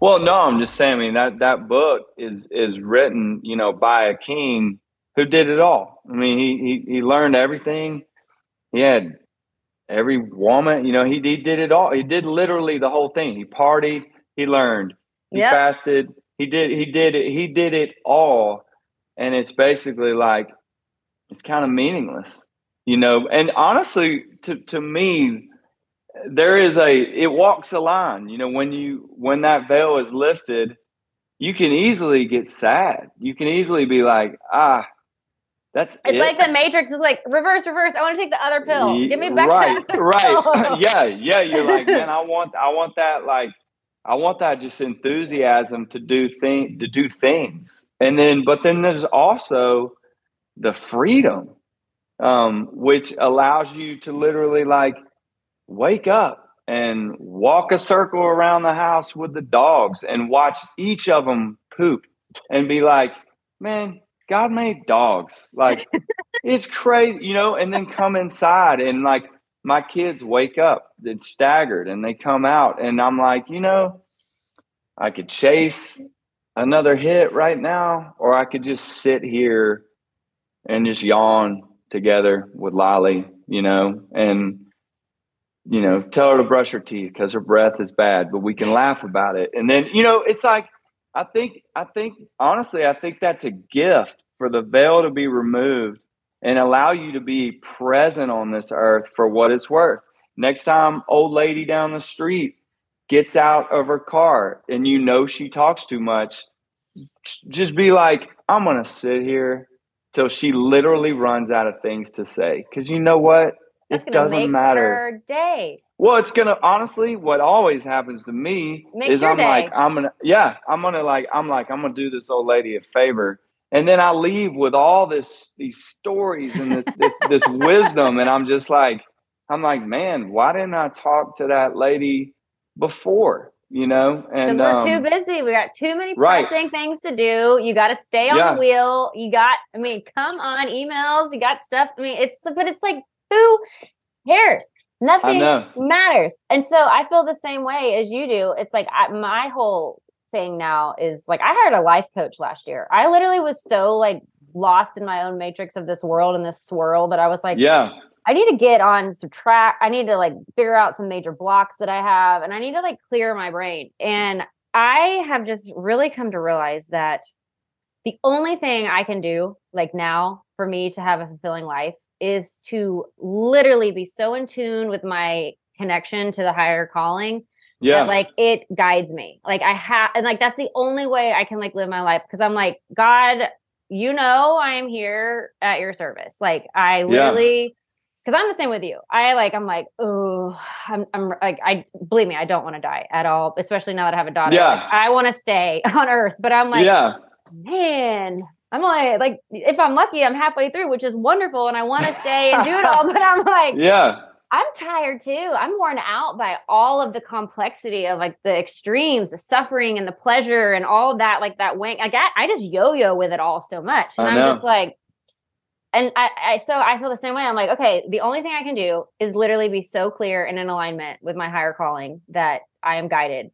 Well, no, I'm just saying. I mean that that book is is written, you know, by a king who did it all. I mean, he he he learned everything. He had every woman. You know, he he did it all. He did literally the whole thing. He partied. He learned. He yep. fasted. He did he did it. He did it all, and it's basically like it's kind of meaningless you know and honestly to to me there is a it walks a line you know when you when that veil is lifted you can easily get sad. You can easily be like, ah, that's It's it. like the Matrix is like reverse, reverse. I want to take the other pill. Give me back right, right. yeah, yeah. You're like, man, I want, I want that, like, I want that just enthusiasm to do thing, to do things, and then, but then there's also the freedom, um, which allows you to literally like wake up and walk a circle around the house with the dogs and watch each of them poop and be like, man, God made dogs. Like, it's crazy, you know, and then come inside and like my kids wake up, they're staggered and they come out. And I'm like, you know, I could chase another hit right now, or I could just sit here and just yawn together with Lolly, you know, and you know, tell her to brush her teeth because her breath is bad, but we can laugh about it. And then, you know, it's like I think I think honestly, I think that's a gift for the veil to be removed and allow you to be present on this earth for what it's worth. Next time old lady down the street gets out of her car and you know she talks too much, just be like, I'm gonna sit here till she literally runs out of things to say. Cause you know what? That's it gonna doesn't make matter. day. Well, it's gonna honestly. What always happens to me Makes is I'm like. I'm gonna, yeah, I'm gonna like, I'm like, I'm gonna do this old lady a favor, and then I leave with all this, these stories and this, this, this wisdom, and I'm just like, I'm like, man, why didn't I talk to that lady before? You know, and we're um, too busy. We got too many right. pressing things to do. You got to stay on Yeah. the wheel. You got, I mean, come on, emails. You got stuff. I mean, it's, but it's like, who cares? Nothing matters. And so I feel the same way as you do. It's like I, my whole thing now is like I hired a life coach last year. I literally was so like lost in my own matrix of this world and this swirl that I was like, yeah, I need to get on some track. I need to like figure out some major blocks that I have and I need to like clear my brain. And I have just really come to realize that the only thing I can do like now for me to have a fulfilling life is to literally be so in tune with my connection to the higher calling yeah, that like it guides me. Like I have, and like that's the only way I can like live my life because I'm like, God, you know, I am here at your service. Like I literally, because I'm the same with you. I like, I'm like, oh, I'm, I'm like, I believe me, I don't want to die at all, especially now that I have a daughter. Yeah. Like, I want to stay on earth, but I'm like, yeah, man. I'm like, like if I'm lucky, I'm halfway through, which is wonderful, and I want to stay and do it all. But I'm like, yeah, I'm tired too. I'm worn out by all of the complexity of like the extremes, the suffering and the pleasure and all that, like that wank. I got I just yo-yo with it all so much. And I I'm just like, and I, I so I feel the same way. I'm like, okay, the only thing I can do is literally be so clear and in alignment with my higher calling that I am guided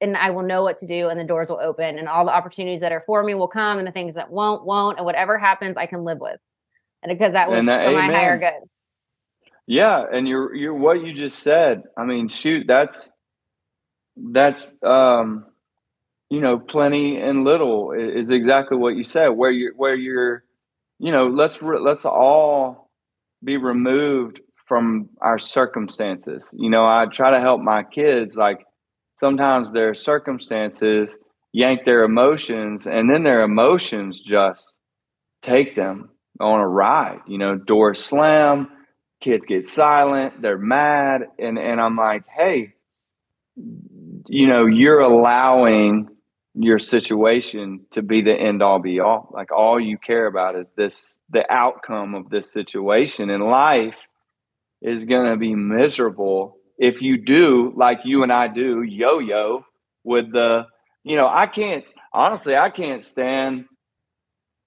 and I will know what to do and the doors will open and all the opportunities that are for me will come and the things that won't, won't, and whatever happens, I can live with. And because that was that- for my higher good. Yeah, and you're you're what you just said. I mean, shoot, that's that's um you know, plenty and little is exactly what you said. Where you're where you're you know, let's re- let's all be removed from our circumstances. You know, I try to help my kids like sometimes their circumstances yank their emotions and then their emotions just take them on a ride. You know, doors slam, kids get silent, they're mad, and and I'm like, hey, you know, you're allowing your situation to be the end all be all. Like all you care about is this the outcome of this situation and life is going to be miserable if you do like you and I do yo-yo with the you know, I can't honestly I can't stand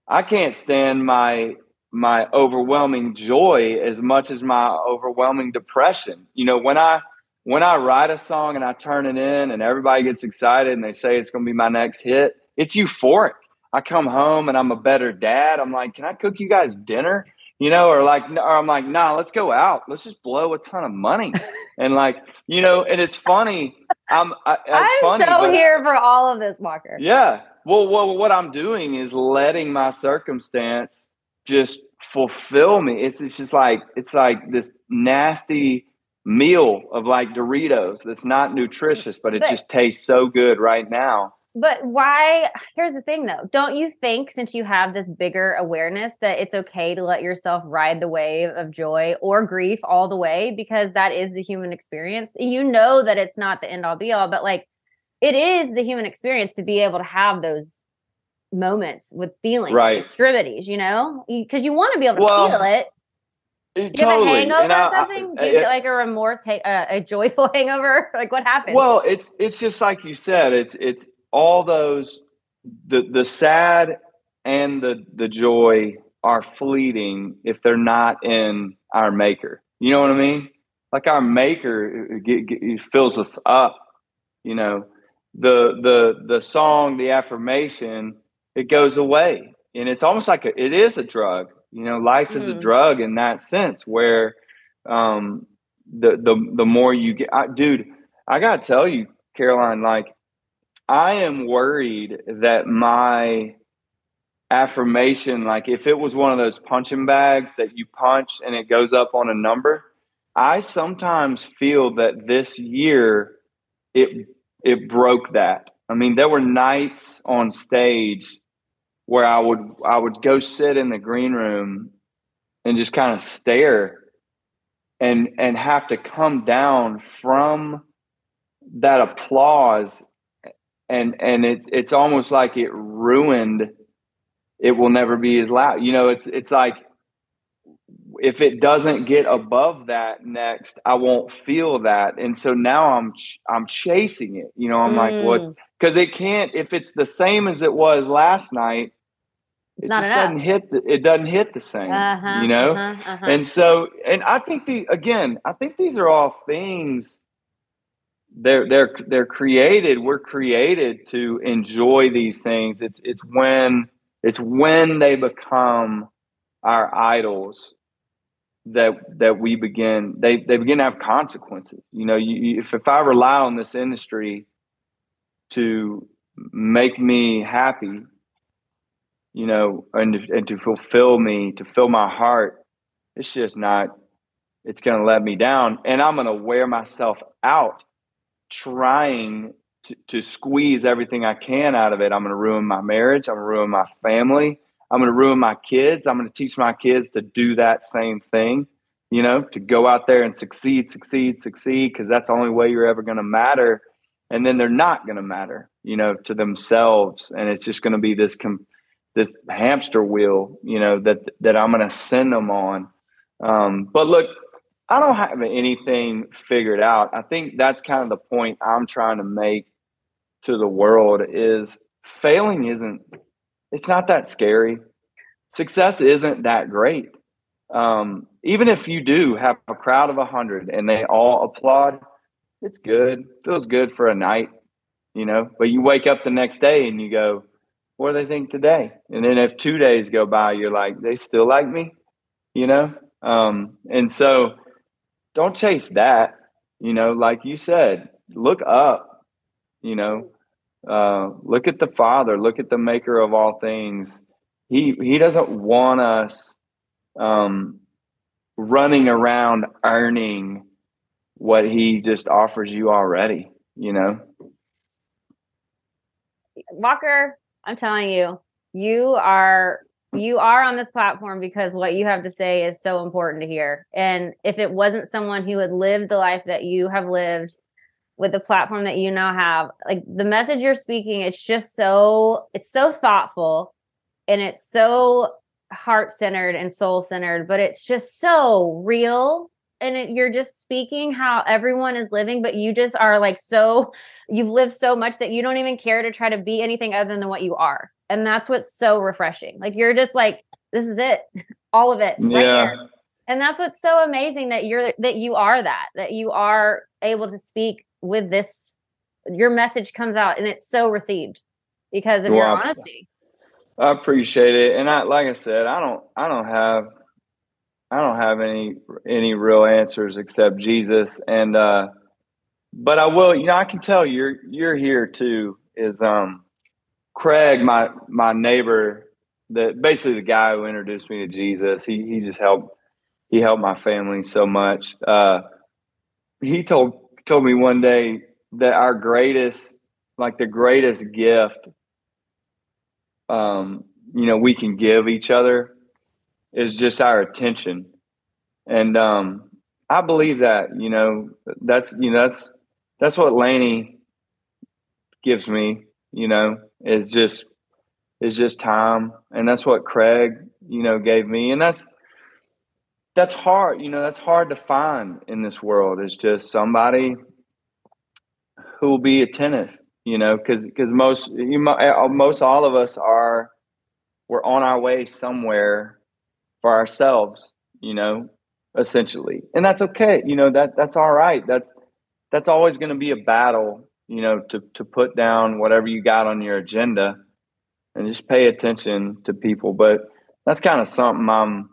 I can't stand my my overwhelming joy as much as my overwhelming depression. You know, when I when I write a song and I turn it in and everybody gets excited and they say it's going to be my next hit, it's euphoric. I come home and I'm a better dad. I'm like, can I cook you guys dinner? You know, or like, or I'm like, nah, let's go out. Let's just blow a ton of money. and like, you know, and it's funny. I'm, I, I'm funny, so here for all of this, Walker. yeah. Well, well, what I'm doing is letting my circumstance just fulfill me. It's, it's just like it's like this nasty meal of like Doritos that's not nutritious, but it But- just tastes so good right now. but why? Here's the thing though. Don't you think, since you have this bigger awareness, that it's okay to let yourself ride the wave of joy or grief all the way? Because that is the human experience. You know that it's not the end all be all, but like it is the human experience to be able to have those moments with feelings, Right. extremities, you know? Because you, want to be able to Well, feel it. You have a hangover And I- or I- something? Uh, Do you get like a remorse, ha- uh, a joyful hangover? like what happens? Well, it's it's just like you said. It's it's all those the the sad and the the joy are fleeting if they're not in our Maker. You know what I mean? Like our Maker it, it, it fills us up. You know, the the the song, the affirmation, it goes away, and it's almost like a, it is a drug. You know, life is a Mm. drug in that sense where um the the the more you get I, dude i gotta tell you caroline like i am worried that my affirmation like if it was one of those punching bags that you punch and it goes up on a number i sometimes feel that this year it it broke that i mean there were nights on stage where i would i would go sit in the green room and just kind of stare and and have to come down from that applause. And and it's it's almost like it ruined it will never be as loud. You know it's it's like if it doesn't get above that next i won't feel that. And so now i'm ch- i'm chasing it. You know i'm like what Mm. because it can't if it's the same as it was last night it not just enough. doesn't hit the, it doesn't hit the same Uh-huh, you know uh-huh, uh-huh. and so and i think the again i think these are all things they're they're they're created we're created to enjoy these things it's it's when it's when they become our idols that that we begin they they begin to have consequences you know you, if if i rely on this industry to make me happy you know and to, and to fulfill me to fill my heart it's just not it's going to let me down. And i'm going to wear myself out trying to, to squeeze everything i can out of it. I'm going to ruin my marriage. I'm going to ruin my family. I'm going to ruin my kids. I'm going to teach my kids to do that same thing you know to go out there and succeed succeed succeed because that's the only way you're ever going to matter. And then they're not going to matter you know to themselves. And it's just going to be this this hamster wheel you know that that i'm going to send them on. Um, but look i don't have anything figured out. I think that's kind of the point i'm trying to make to the world is failing isn't it's not that scary. Success isn't that great. Um, even if you do have a crowd of a hundred and they all applaud it's good feels good for a night you know but you wake up the next day and you go what do they think today? And then if two days go by you're like they still like me you know? Um, and so don't chase that you know? Like you said look up you know? Uh, look at the father look at the maker of all things. He he doesn't want us um, running around earning what he just offers you already you know? Walker, I'm telling you, you are you are on this platform because what you have to say is so important to hear. And if it wasn't someone who had lived the life that you have lived with the platform that you now have, like the message you're speaking, it's just so it's so thoughtful and it's so heart-centered and soul-centered, but it's just so real and it, you're just speaking how everyone is living but you just are like so you've lived so much that you don't even care to try to be anything other than what you are. And that's what's so refreshing. Like you're just like this is it. All of it. Right Yeah. and that's what's so amazing that you're that you are that that you are able to speak with this your message comes out and it's so received because of your Well, honesty. I appreciate it, and I like I said, I don't, I don't have, I don't have any any real answers except Jesus, and uh, but I will, you know, I can tell you're you're here too. Is um, Craig, my my neighbor, that basically the guy who introduced me to Jesus. He he just helped he helped my family so much. Uh, he told told me one day that our greatest like the greatest gift um, you know, we can give each other is just our attention. And um, I believe that, you know, that's you know, that's that's what Laney gives me, you know, is just is just time. And that's what Craig, you know, gave me. And that's that's hard, you know, that's hard to find in this world is just somebody who will be attentive you know, because because most you uh, most all of us are we're on our way somewhere for ourselves, you know, essentially, and that's okay. You know that that's all right. That's that's always going to be a battle, you know, to to put down whatever you got on your agenda and just pay attention to people. But that's kind of something I'm,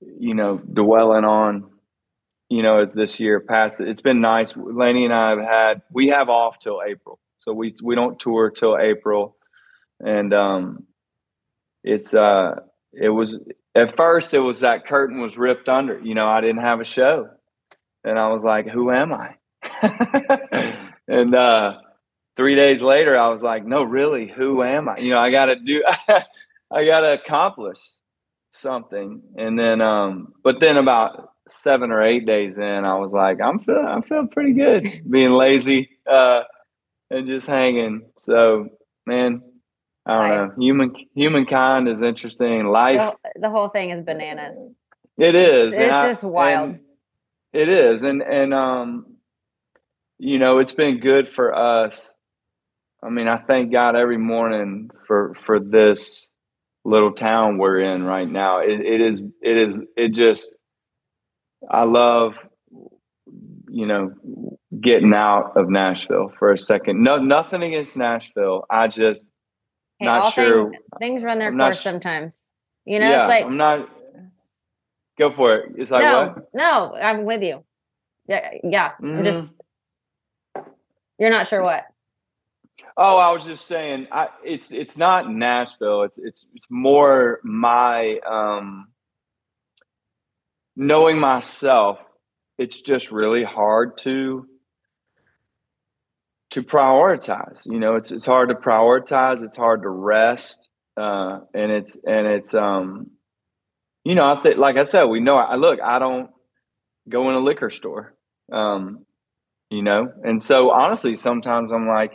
you know, dwelling on you know, as this year passes. It's been nice. Laney and I have had we have off till April. So we we don't tour till April, and um, it's uh, it was at first it was that curtain was ripped under. You know, I didn't have a show, and I was like, who am I? and uh, three days later, I was like, no, really, who am I? You know, I got to do, I got to accomplish something, and then um, but then about seven or eight days in, I was like, I'm feeling, I'm feeling pretty good, being lazy. Uh, and just hanging. So, man, I don't nice. know. Human humankind is interesting. Life. The, the, whole thing is bananas. It is. It's just I, wild. It is, and and um, you know, it's been good for us. I mean, I thank God every morning for for this little town we're in right now. It, it is. It is. It just. I love you know, getting out of Nashville for a second. No, nothing against Nashville. I just hey, not sure. Things, things, run their I'm course sometimes. You know, yeah, it's like I'm not. Go for it. It's like no, what? No, I'm with you. Yeah, yeah. Mm-hmm. I'm just. You're not sure what. Oh, I was just saying. I it's it's not Nashville. It's it's it's more my um knowing myself it's just really hard to to prioritize you know it's it's hard to prioritize it's hard to rest uh and it's and it's um you know i think like i said we know i look i don't go in a liquor store um you know and so honestly sometimes i'm like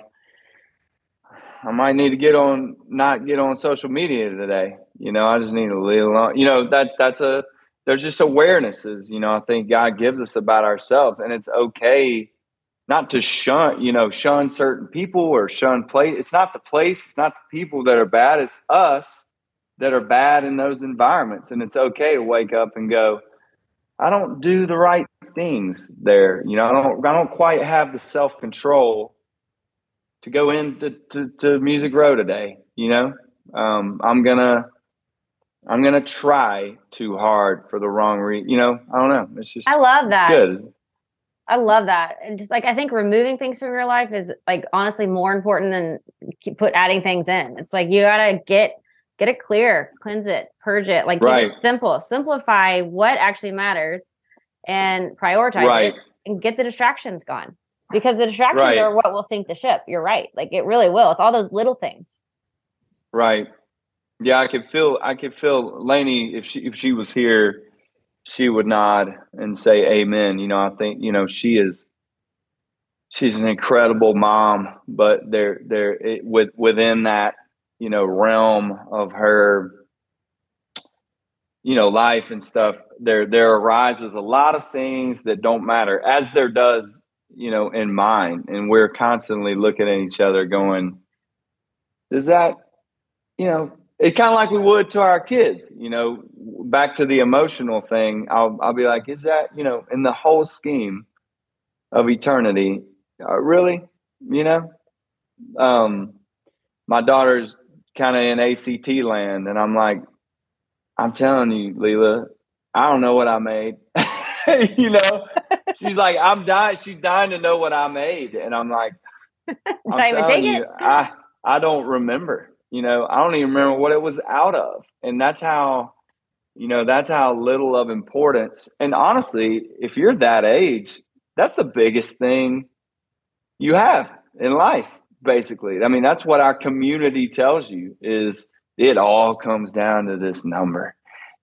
i might need to get on not get on social media today you know i just need to alone you know that that's a there's just awarenesses, you know, I think God gives us about ourselves. And it's okay not to shun, you know, shun certain people or shun place. It's not the place, it's not the people that are bad, it's us that are bad in those environments. And it's okay to wake up and go, I don't do the right things there. You know, I don't I don't quite have the self-control to go into to, to Music Row today, you know. Um, I'm gonna I'm gonna try too hard for the wrong reason. You know, I don't know. It's just I love that. Good. I love that. And just like I think removing things from your life is like honestly more important than put adding things in. It's like you gotta get get it clear, cleanse it, purge it, like right. keep it simple, simplify what actually matters, and prioritize right. it, and get the distractions gone. Because the distractions right. are what will sink the ship. You're right. Like it really will. It's all those little things. Right. Yeah, I could feel. I could feel Laney if she if she was here, she would nod and say amen. You know, I think you know she is. She's an incredible mom, but there there with within that you know realm of her you know life and stuff there there arises a lot of things that don't matter as there does you know in mine and we're constantly looking at each other going does that you know it's kind of like we would to our kids, you know, back to the emotional thing. I'll, I'll be like, is that, you know, in the whole scheme of eternity, uh, really, you know, um, my daughter's kind of in ACT land and I'm like, I'm telling you, Lela, I don't know what I made. you know, she's like, I'm dying. She's dying to know what I made. And I'm like, I'm telling you, I, I don't remember you know, I don't even remember what it was out of. And that's how, you know, that's how little of importance. And honestly, if you're that age, that's the biggest thing you have in life. basically. I mean, that's what our community tells you is it all comes down to this number.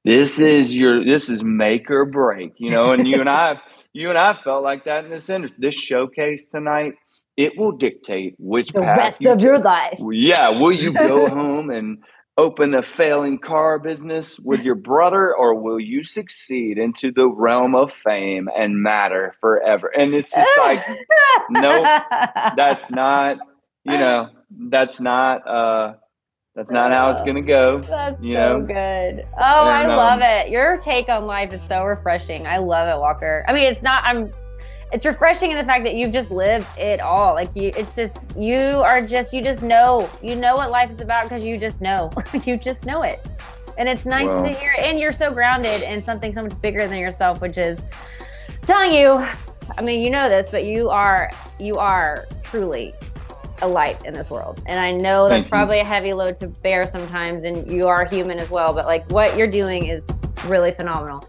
This is your this is make or break, you know, and you and I you and I felt like that in this industry. This showcase tonight, it will dictate which The path rest you of your life. Yeah, will you go home and open a failing car business with your brother, or will you succeed into the realm of fame and matter forever? And it's just like, nope, that's not, you know, that's not, uh, that's not how it's gonna go. That's you so know? good. Oh, I And, love um, it. Your take on life is so refreshing. I love it, Walker. I mean, it's not. I'm. It's refreshing in the fact that you've just lived it all. Like you, it's just you are just you just know you know what life is about because you just know you just know it, and it's nice Well. to hear. It. And you're so grounded in something so much bigger than yourself, which is telling you. I mean, you know this, but you are you are truly a light in this world. And I know that's probably a heavy load to bear sometimes, and you are human as well. But like what you're doing is really phenomenal.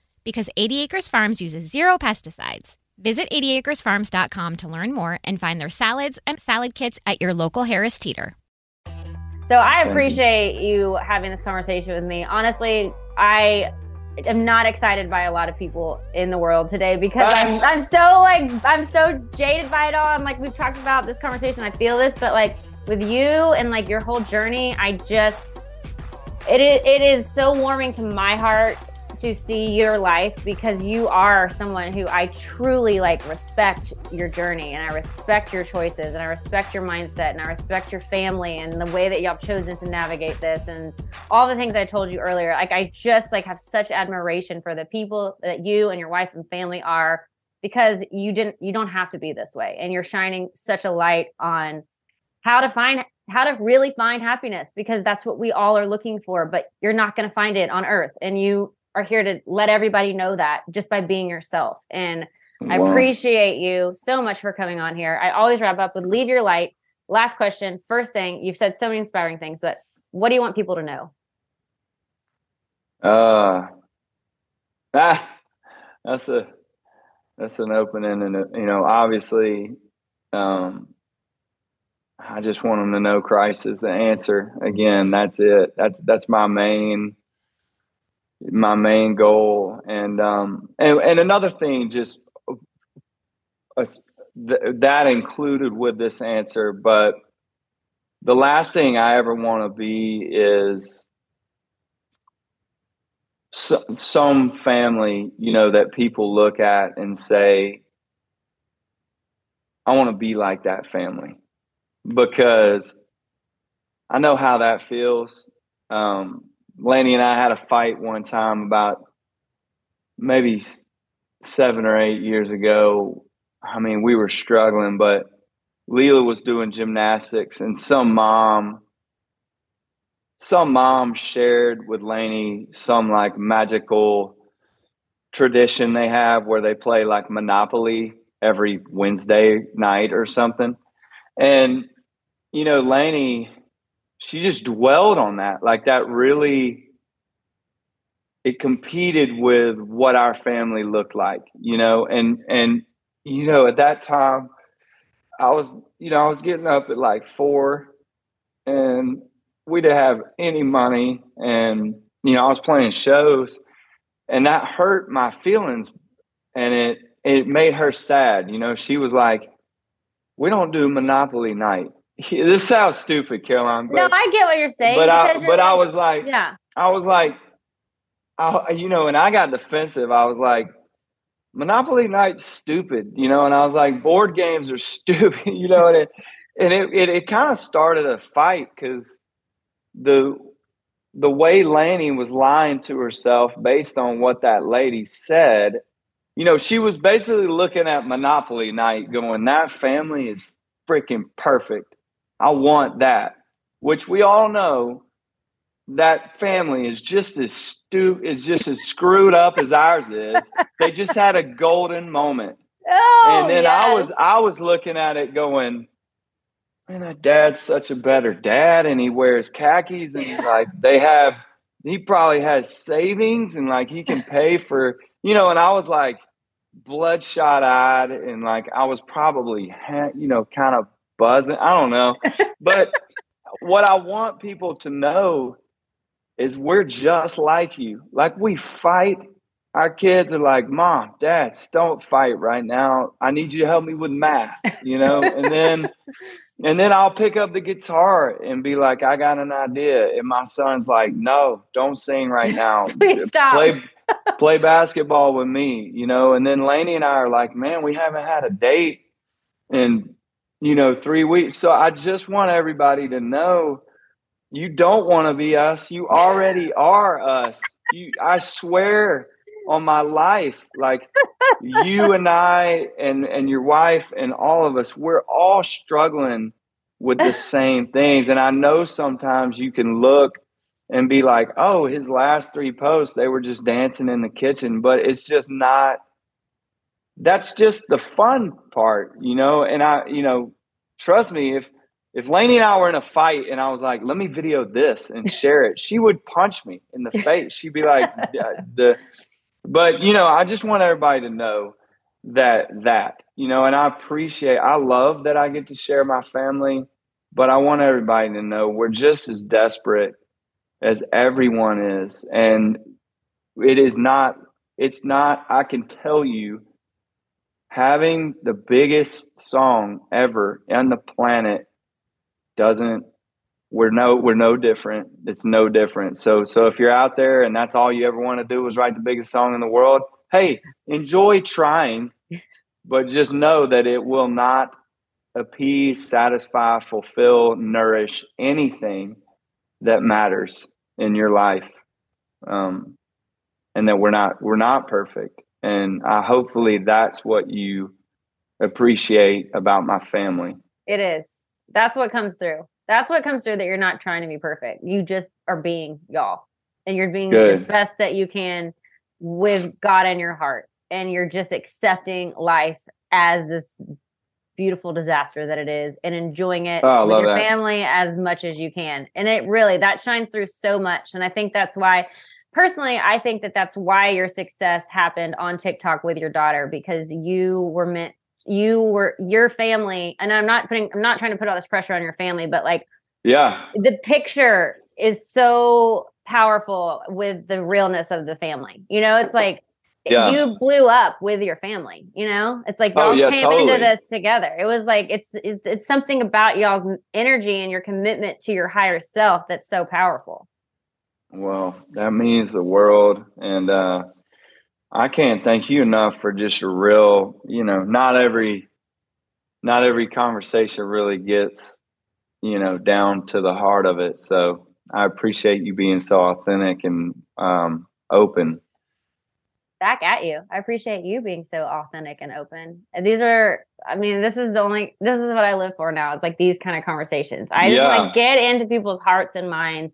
Because 80 Acres Farms uses zero pesticides. Visit 80acresfarms.com to learn more and find their salads and salad kits at your local Harris Teeter. So I appreciate you having this conversation with me. Honestly, I am not excited by a lot of people in the world today because I'm I'm so like I'm so jaded by it all. I'm like we've talked about this conversation. I feel this, but like with you and like your whole journey, I just it is it is so warming to my heart to see your life because you are someone who I truly like respect your journey and I respect your choices and I respect your mindset and I respect your family and the way that y'all chosen to navigate this and all the things I told you earlier. Like I just like have such admiration for the people that you and your wife and family are because you didn't you don't have to be this way and you're shining such a light on how to find how to really find happiness because that's what we all are looking for but you're not going to find it on earth and you are here to let everybody know that just by being yourself. And i appreciate you so much for coming on here. I always wrap up with leave your light. Last question first thing you've said so many inspiring things but what do you want people to know? Uh, ah, that's a that's an opening, and you know, obviously, um, I just want them to know Christ is the answer. Again, that's it. That's that's my main my main goal, and um, and and another thing, just uh, th- that included with this answer, but the last thing I ever want to be is so, some family, you know, that people look at and say, I want to be like that family because I know how that feels. Um, Laney and I had a fight one time about maybe seven or eight years ago. I mean, we were struggling, but Lela was doing gymnastics, and some mom some mom shared with Laney some like magical tradition they have where they play like Monopoly every Wednesday night or something. And you know, Laney, she just dwelled on that. Like that really it competed with what our family looked like, you know, and and you know, at that time I was, you know, I was getting up at like four and we didn't have any money and you know, I was playing shows and that hurt my feelings and it it made her sad. You know, she was like, We don't do Monopoly night. This sounds stupid, Caroline. But, no, I get what you're saying. But I but like, I was like, yeah. I was like, I, you know, and I got defensive. I was like, Monopoly night's stupid, you know, and I was like, board games are stupid, you know, and it and it it, it kind of started a fight because the the way Laney was lying to herself based on what that lady said, you know, she was basically looking at Monopoly night going, that family is freaking perfect. I want that, which we all know that family is just as stu is just as screwed up as ours is. they just had a golden moment. Oh, and then yes. I was I was looking at it going, man, that dad's such a better dad, and he wears khakis, and like they have, he probably has savings, and like he can pay for, you know. And I was like, bloodshot eyed, and like I was probably, you know, kind of buzzing. I don't know, but what I want people to know is we're just like you. Like we fight. Our kids are like, Mom, Dad, don't fight right now. I need you to help me with math, you know? and then and then I'll pick up the guitar and be like, I got an idea. And my son's like, No, don't sing right now. Please stop. Play play basketball with me, you know. And then Laney and I are like, Man, we haven't had a date in, you know, three weeks. So I just want everybody to know you don't want to be us. You already are us. You I swear on my life, like you and I and and your wife and all of us, we're all struggling with the same things. And I know sometimes you can look and be like, "Oh, his last three posts, they were just dancing in the kitchen," but it's just not. That's just the fun part, you know. And I, you know, trust me, if if Laney and I were in a fight and I was like, "Let me video this and share it," she would punch me in the face. She'd be like, uh, "the." But you know, I just want everybody to know that that you know, and I appreciate. I love that I get to share my family, but I want everybody to know we're just as desperate as everyone is, and it is not. It's not. I can tell you, having the biggest song ever on the planet doesn't we're no we're no different. It's no different. So so if you're out there and that's all you ever want to do is write the biggest song in the world hey enjoy trying but just know that it will not appease satisfy fulfill nourish anything that matters in your life. Um, and that we're not we're not perfect and I, hopefully that's what you appreciate about my family it is that's what comes through that's what comes through that you're not trying to be perfect. You just are being y'all and you're being Good. the best that you can with God in your heart. And you're just accepting life as this beautiful disaster that it is and enjoying it Oh, with your that. family as much as you can. And it really, that shines through so much. And I think that's why, personally, I think that that's why your success happened on TikTok with your daughter because you were meant you were your family and i'm not putting i'm not trying to put all this pressure on your family but like yeah. the picture is so powerful with the realness of the family you know? It's like Yeah. you blew up with your family you know? It's like Oh, y'all yeah, came totally. into this together. It was like it's it's it's something about y'all's energy and your commitment to your higher self that's so powerful Well, that means the world. And uh, I can't thank you enough for just a real, you know, not every not every conversation really gets, you know, down to the heart of it. So I appreciate you being so authentic and um, open. back at you. I appreciate you being so authentic and open. And these are, I mean, this is the only, this is what I live for now. It's like these kind of conversations. I just Yeah. to get into people's hearts and minds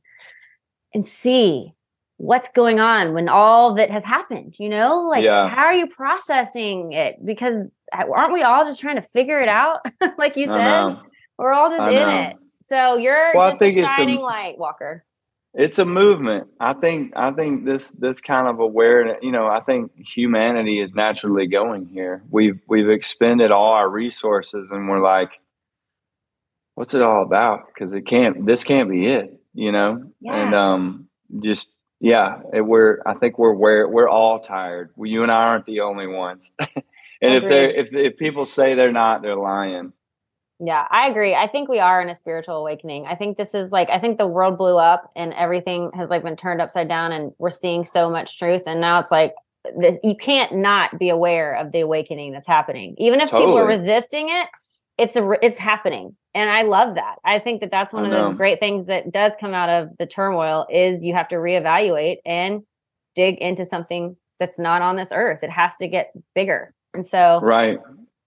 and see what's going on when all that has happened, you know? Like, Yeah. how are you processing it? Because uh, aren't we all just trying to figure it out? like you said, we're all just I in know. it. So you're Well, I think a it's a- light, Walker. it's a movement. I think I think this this kind of awareness, you know, I think humanity is naturally going here. We've we've expended all our resources and we're like what's it all about? Cuz it can't this can't be it, you know? And um just yeah, it, we're I think we're where we're all tired. We, you and I aren't the only ones. and if they if if people say they're not, they're lying. Yeah, I agree. I think we are in a spiritual awakening. I think this is like I think the world blew up and everything has like been turned upside down and we're seeing so much truth and now it's like this, you can't not be aware of the awakening that's happening. Even if people are resisting it, it's a it's happening. And I love that. I think that that's one of the great things that does come out of the turmoil is you have to reevaluate and dig into something that's not on this earth. It has to get bigger. And so Right.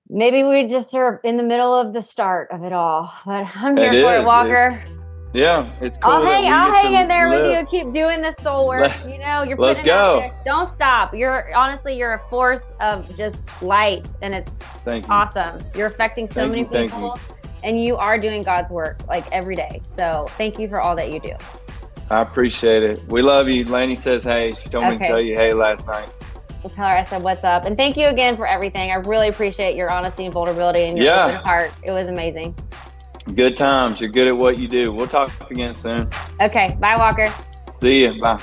maybe we just are in the middle of the start of it all. But I'm It here for is. it, Walker. Yeah, it's cool. I'll hang I'll hang in there with you. Keep doing this soul work. You know, you're let's putting it out go. Don't stop. You're honestly you're a force of just light and it's Thank you. awesome. You're affecting so Thank many you, people and you are doing God's work like every day. So thank you for all that you do. I appreciate it. We love you. Laney says hey. She told me to tell you hey last night. We'll tell her I said what's up. And thank you again for everything. I really appreciate your honesty and vulnerability and your Yeah. open heart. It was amazing. Good times. You're good at what you do. We'll talk again soon. Okay. Bye, Walker. See you. Bye.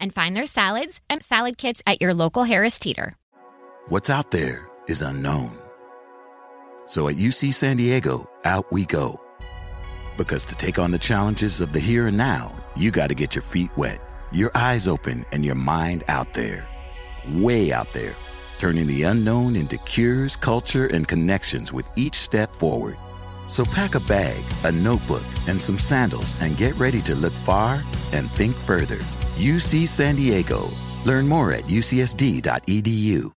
and find their salads and salad kits at your local Harris Teeter. What's out there is unknown. So at UC San Diego, out we go. Because to take on the challenges of the here and now, you got to get your feet wet, your eyes open, and your mind out there. Way out there. Turning the unknown into cures, culture, and connections with each step forward. So pack a bag, a notebook, and some sandals and get ready to look far and think further. UC San Diego. Learn more at ucsd.edu.